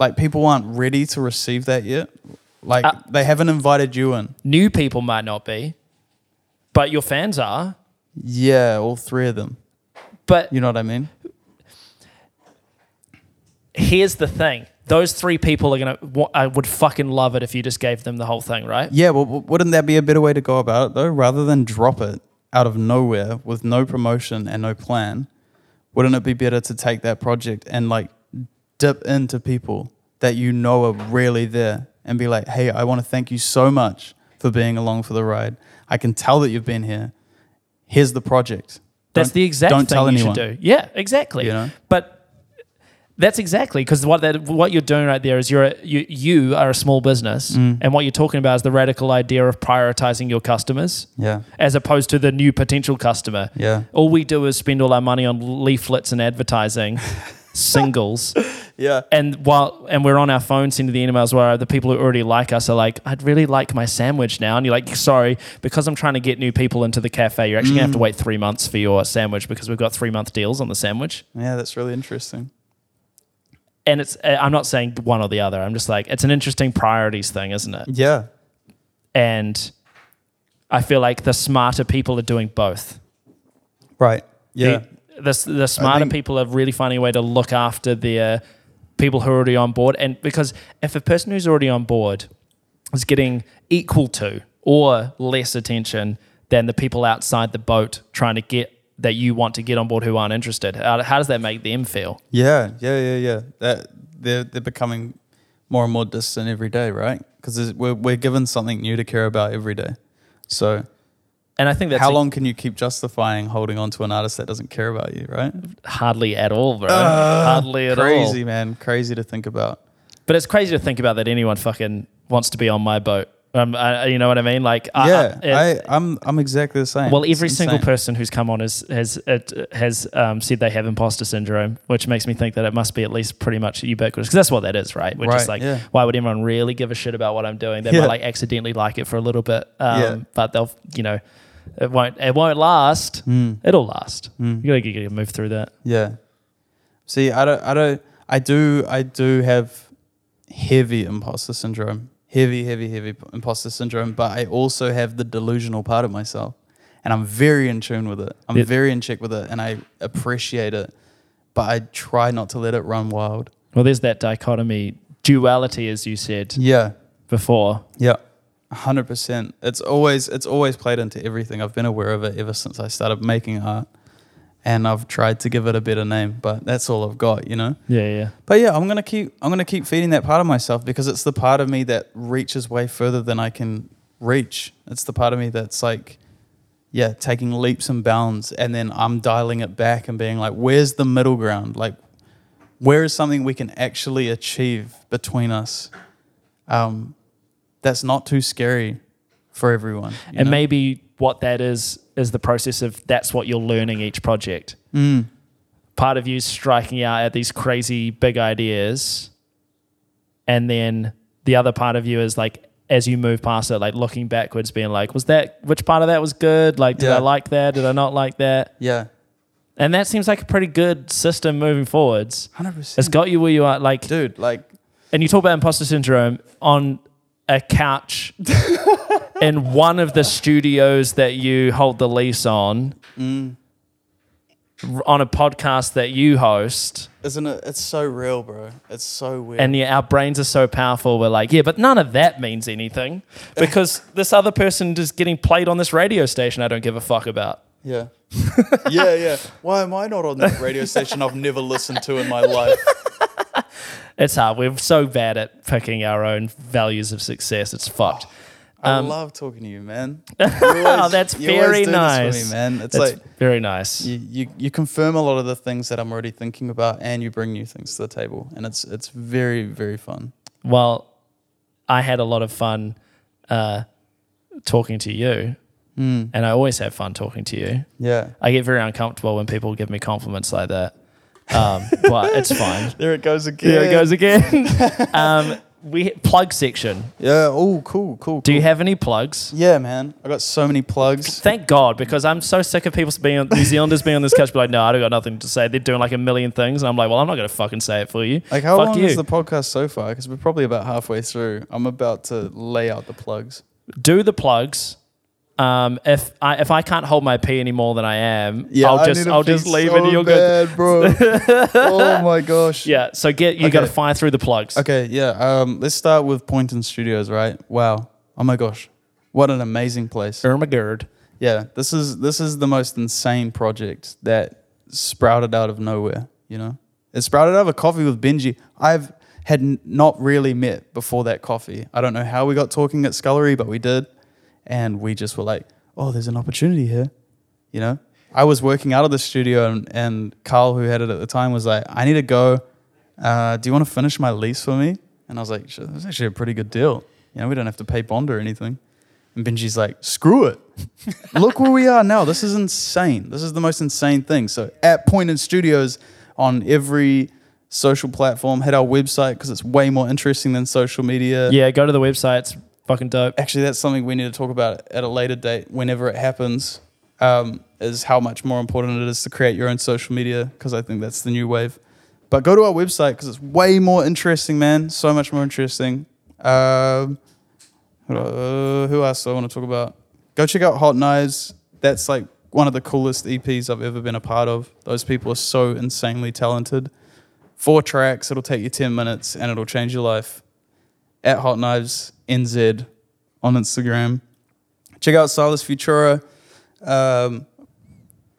A: like people aren't ready to receive that yet. Like
B: Uh,
A: they haven't invited you in.
B: New people might not be, but your fans are.
A: Yeah, all three of them.
B: But
A: You know what I mean?
B: here's the thing: those three people are gonna. I would fucking love it if you just gave them the whole thing, right?
A: Yeah, well, wouldn't that be a better way to go about it though? Rather than drop it out of nowhere with no promotion and no plan, wouldn't it be better to take that project and like dip into people that you know are really there and be like, hey, I want to thank you so much for being along for the ride. I can tell that you've been here. Here's the project.
B: That's
A: Don't-
B: the exact
A: don't
B: thing
A: tell
B: you
A: anyone.
B: should do. Yeah, exactly.
A: You know?
B: But that's exactly because what that what you're doing right there is you're a, you you are a small business,
A: Mm.
B: and what you're talking about is the radical idea of prioritizing your customers
A: Yeah.
B: as opposed to the new potential customer.
A: Yeah.
B: All we do is spend all our money on leaflets and advertising, singles,
A: Yeah.
B: and while and we're on our phones sending the emails where the people who already like us are like, I'd really like my sandwich now, and you're like, sorry, because I'm trying to get new people into the cafe, you're actually gonna have to wait three months for your sandwich because we've got three month deals on the sandwich.
A: Yeah, that's really interesting.
B: And it's uh, I'm not saying one or the other. I'm just like it's an interesting priorities thing, isn't it?
A: Yeah.
B: And I feel like the smarter people are doing both.
A: Right. Yeah.
B: The- the the smarter
A: think-
B: people are really finding a way to look after their people who are already on board. And because if a person who's already on board is getting equal to or less attention than the people outside the boat trying to get that you want to get on board who aren't interested, how, how does that make them feel?
A: Yeah, yeah, yeah, yeah. That they're they're becoming more and more distant every day, right? Because we're we're given something new to care about every day. So
B: And I think that's
A: how long can you keep justifying holding on to an artist that doesn't care about you, right?
B: hardly at all, bro. hardly at all.
A: Crazy, man. Crazy to think about.
B: But it's crazy to think about that anyone fucking wants to be on my boat. Um, I, you know what I mean? Like, I-
A: yeah,
B: I,
A: I, I'm I'm exactly the same.
B: well, every single person who's come on has has it has um, said they have imposter syndrome, which makes me think that it must be at least pretty much ubiquitous because that's what that is, right? We're just like,
A: yeah.
B: why would anyone really give a shit about what I'm doing? They
A: Yeah.
B: might like accidentally like it for a little bit, um,
A: Yeah.
B: but they'll, you know, it won't it won't last.
A: Mm.
B: It'll last.
A: Mm.
B: You gotta, get, move through that.
A: Yeah. See, I don't, I don't, I do, I do have heavy imposter syndrome, heavy, heavy, heavy imposter syndrome, but I also have the delusional part of myself, and I'm very in tune with it. I'm very in check with it, and I appreciate it, but I try not to let it run wild.
B: Well, there's that dichotomy, duality, as you said
A: Yeah.
B: before.
A: Yeah. Hundred percent. It's always it's always played into everything. I've been aware of it ever since I started making art, and I've tried to give it a better name, but that's all I've got, you know.
B: Yeah, yeah.
A: But yeah, I'm gonna keep I'm gonna keep feeding that part of myself because it's the part of me that reaches way further than I can reach. It's the part of me that's like, yeah, taking leaps and bounds, and then I'm dialing it back and being like, where's the middle ground? Like, where is something we can actually achieve between us? Um, that's not too scary for everyone.
B: and
A: know?
B: maybe what that is is the process of that's what you're learning each project.
A: Mm,
B: Part of you striking out at these crazy big ideas, and then the other part of you is like as you move past it, like looking backwards, being like, was that which part of that was good? Like, did
A: Yeah.
B: I like that? Did I not like that?
A: yeah,
B: And that seems like a pretty good system moving forwards.
A: hundred
B: It's
A: percent,
B: got you where you are. Like,
A: dude. Like,
B: and you talk about imposter syndrome on a couch in one of the studios that you hold the lease on,
A: mm,
B: on a podcast that you host.
A: isn't it? It's so real, bro. It's so weird.
B: And yeah, our brains are so powerful. We're like, yeah, but none of that means anything because this other person is getting played on this radio station I don't give a fuck about.
A: Yeah. yeah, yeah. Why am I not on that radio station I've never listened to in my life?
B: It's hard. We're so bad at picking our own values of success. It's fucked.
A: I
B: Um,
A: love talking to you, man.
B: Oh, that's
A: you always
B: very
A: do this for
B: nice.
A: me, man. It's
B: That's
A: like
B: very nice.
A: you, you you confirm a lot of the things that I'm already thinking about and you bring new things to the table. And it's it's very, very fun.
B: Well, I had a lot of fun uh, talking to you,
A: Mm.
B: and I always have fun talking to you.
A: Yeah.
B: I get very uncomfortable when people give me compliments like that, um, but it's fine.
A: There it goes again.
B: There it goes again. um, we plug section.
A: Yeah. Oh, cool, cool.
B: Do you have any plugs?
A: Yeah, man. I got so many plugs.
B: Thank God, because I'm so sick of people being on, New Zealanders being on this couch, be like, no, I don't got nothing to say. They're doing like a million things, and I'm like, well, I'm not going to fucking say it for you.
A: Like how
B: Fuck
A: long
B: you.
A: is the podcast so far? Because we're probably about halfway through. I'm about to lay out the plugs.
B: do the plugs. Um, if I if I can't hold my pee any more than I am, yeah,
A: I'll
B: just I'll just leave
A: so
B: it. You're good.
A: bad, bro. oh my gosh.
B: Yeah. So get you got to fire through the plugs.
A: Okay, yeah. Um, let's start with Poynton Studios, right? Wow. Oh my gosh. What an amazing place.
B: Ermagerd.
A: Yeah, this is this is the most insane project that sprouted out of nowhere, you know? It sprouted out of a coffee with Benji. I've had not really met before that coffee. I don't know how we got talking at Scullery, but we did. And we just were like, oh, there's an opportunity here. You know? I was working out of the studio and, and Carl, who had it at the time, was like, I need to go. Uh, do you want to finish my lease for me? And I was like, sure, that's actually a pretty good deal. You know, we don't have to pay bond or anything. And Benji's like, screw it. Look where we are now. This is insane. This is the most insane thing. So at Point in Studios on every social platform, head our website because it's way more interesting than social media.
B: Yeah. Go to the website. It's fucking dope.
A: Actually, that's something we need to talk about at a later date, whenever it happens. Um, is how much more important it is to create your own social media because I think that's the new wave. But go to our website because it's way more interesting, man. So much more interesting. Um, uh, who else do I want to talk about? Go check out Hot Knives. That's like one of the coolest EPs I've ever been a part of. Those people are so insanely talented. Four tracks, it'll take you 10 minutes and it'll change your life. At Hot Knives NZ on Instagram. Check out Silas Futura. Um,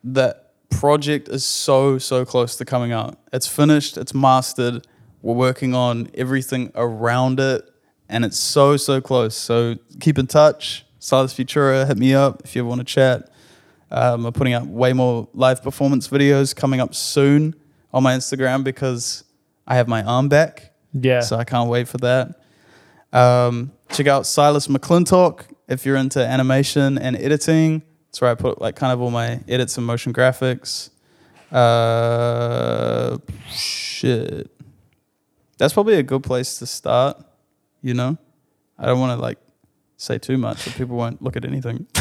A: that project is so, so close to coming out. It's finished, it's mastered. We're working on everything around it, and it's so, so close. So keep in touch. Silas Futura, hit me up if you ever want to chat. Um, I'm putting out way more live performance videos coming up soon on my Instagram because I have my arm back.
B: Yeah.
A: So I can't wait for that. Um, check out Silas McClintock if you're into animation and editing. That's where I put like kind of all my edits and motion graphics. Uh, shit. That's probably a good place to start. You know, I don't want to like say too much, so people won't look at anything.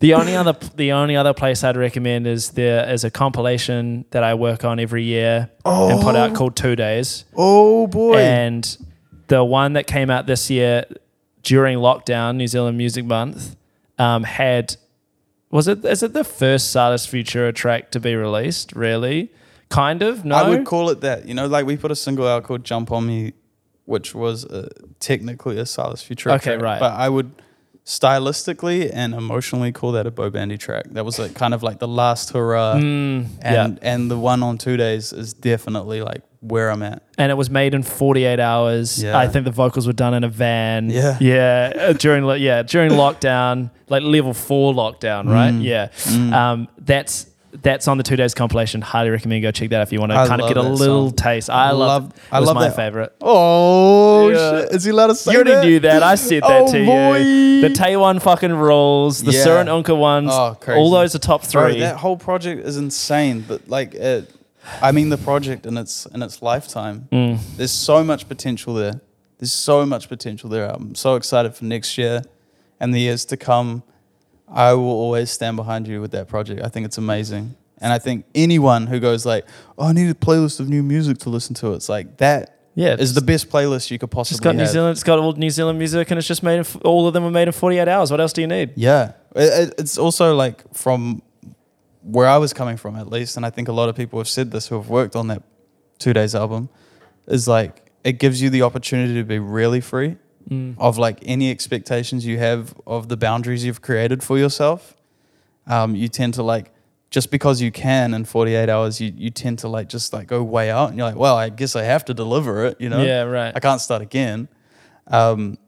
B: The only other the only other place I'd recommend is there is a compilation that I work on every year and put out
A: Oh.
B: called Two Days.
A: Oh boy!
B: And the one that came out this year during lockdown, New Zealand Music Month, um, had was it is it the first Silas Futura track to be released? Really, kind of. No,
A: I would call it that. You know, like we put a single out called "Jump on Me," which was uh, technically a Silas Futura
B: Okay,
A: track,
B: right.
A: But I would stylistically and emotionally call that a Bo Bandy track. That was like kind of like the last hurrah,
B: Mm,
A: and
B: yeah.
A: and the one on two days is definitely like where I'm at.
B: and it was made in 48 hours.
A: Yeah.
B: I think the vocals were done in a van.
A: Yeah.
B: yeah, uh, during yeah during lockdown, like level four lockdown, right?
A: Mm.
B: Yeah,
A: Mm.
B: um, that's that's on the two days compilation. Highly recommend go check that out if you want to
A: I
B: kind of get a little
A: song.
B: taste. I,
A: I
B: love.
A: I love
B: my
A: that.
B: favorite.
A: Oh
B: Yeah.
A: shit! Is he allowed to say
B: You already
A: that?
B: knew that. I said that
A: Oh,
B: to
A: boy.
B: you. The Taiwan fucking rules. The
A: Yeah.
B: Surin Unka ones.
A: Oh, crazy.
B: all those are top
A: Bro,
B: three.
A: that whole project is insane. But like, it, I mean, the project in its in its lifetime.
B: Mm.
A: There's so much potential there. There's so much potential there. I'm so excited for next year and the years to come. I will always stand behind you with that project. I think it's amazing. And I think anyone who goes like, "Oh, I need a playlist of new music to listen to," it's like that
B: Yeah,
A: is the best playlist you could possibly
B: It's got New
A: have.
B: Zealand. It's got all New Zealand music, and it's just made. In, all of them were made in 48 hours. What else do you need?
A: Yeah, it- it's also like from where I was coming from, at least, and I think a lot of people have said this who have worked on that two days album, is like it gives you the opportunity to be really free
B: Mm.
A: of like any expectations you have of the boundaries you've created for yourself. Um, you tend to like just because you can in 48 hours, you you tend to like just like go way out, and you're like, well, I guess I have to deliver it, you know?
B: Yeah, right.
A: I can't start again. Um,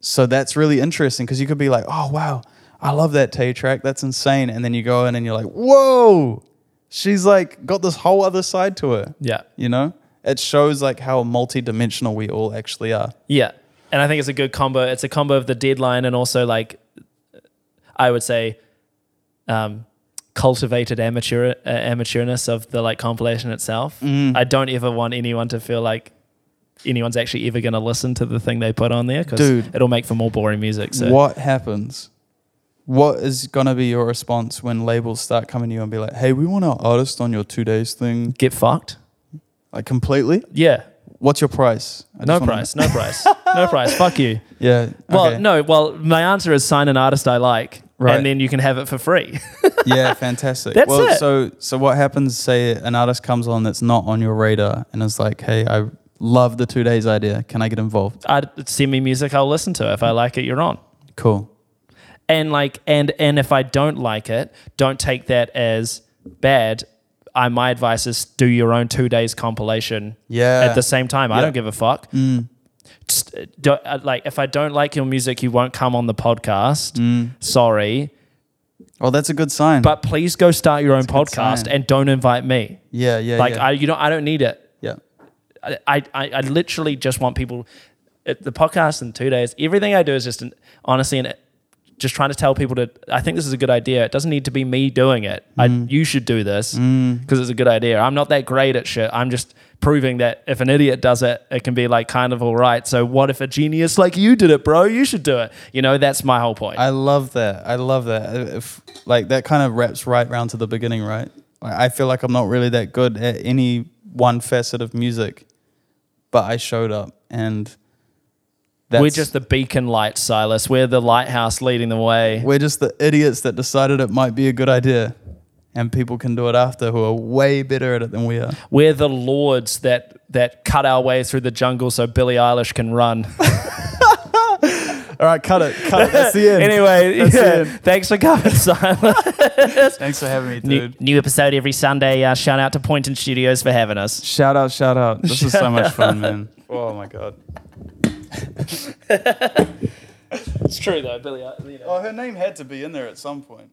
A: so that's really interesting because you could be like, oh wow, I love that Tay track, that's insane, and then you go in and you're like, whoa, she's like got this whole other side to her.
B: Yeah,
A: You know, it shows like how multi-dimensional we all actually are.
B: yeah. And I think it's a good combo. It's a combo of the deadline and also like, I would say, um, cultivated amateur uh, amateurness of the like compilation itself.
A: Mm.
B: I don't ever want anyone to feel like anyone's actually ever going to listen to the thing they put on there because it'll make for more boring music. So
A: What happens? What is gonna be your response when labels start coming to you and be like, "Hey, we want our artist on your two days thing,
B: get fucked.
A: like completely?
B: Yeah.
A: What's your price? I
B: No price. No price. no price. Fuck you.
A: Yeah.
B: Well,
A: okay.
B: no. Well, my answer is sign an artist I like,
A: Right.
B: and then you can have it for free.
A: yeah, fantastic.
B: That's
A: well,
B: it.
A: so so what happens? Say an artist comes on that's not on your radar and is like, "Hey, I love the two days idea. Can I get involved?"
B: I'd send me music. I'll listen to. it. If I like it, you're on.
A: Cool.
B: And like, and and if I don't like it, don't take that as bad. I my advice is do your own two days compilation
A: Yeah.
B: at the same time. I don't give a fuck.
A: Mm,
B: Just, uh, don't, uh, like if I don't like your music, you won't come on the podcast.
A: mm.
B: Sorry,
A: Well, that's a good sign.
B: but please go start your own
A: That's good
B: podcast and don't invite me.
A: yeah, yeah,
B: like
A: yeah.
B: I, you know, I don't need it.
A: yeah.
B: I, I, I literally just want people. It, the podcast in two days. Everything I do is just an, honestly and just trying to tell people to. I think this is a good idea. It doesn't need to be me doing it. I, you should do this
A: Mm.
B: because it's a good idea. I'm not that great at shit. I'm just proving that if an idiot does it, it can be like kind of all right. So what if a genius like you did it, bro? You should do it. You know, that's my whole point.
A: I love that. I love that. If like that kind of wraps right round to the beginning, right? Like, I feel like I'm not really that good at any one facet of music, but I showed up and
B: We're just the beacon light, Silas. We're the lighthouse leading the way.
A: we're just the idiots that decided it might be a good idea, and people can do it after who are way better at it than we are.
B: We're the lords that that cut our way through the jungle so Billie Eilish can run.
A: All right, cut it, cut it. That's the end.
B: anyway,
A: That's
B: yeah,
A: end.
B: thanks for coming, Silas.
A: Thanks for having me,
B: new,
A: dude.
B: new episode every Sunday. Uh, shout out to Pointon Studios for having us.
A: Shout out, shout out. This is so much fun, man. Oh my god.
B: It's true though, Billy. Uh, you know.
A: Oh, her name had to be in there at some point.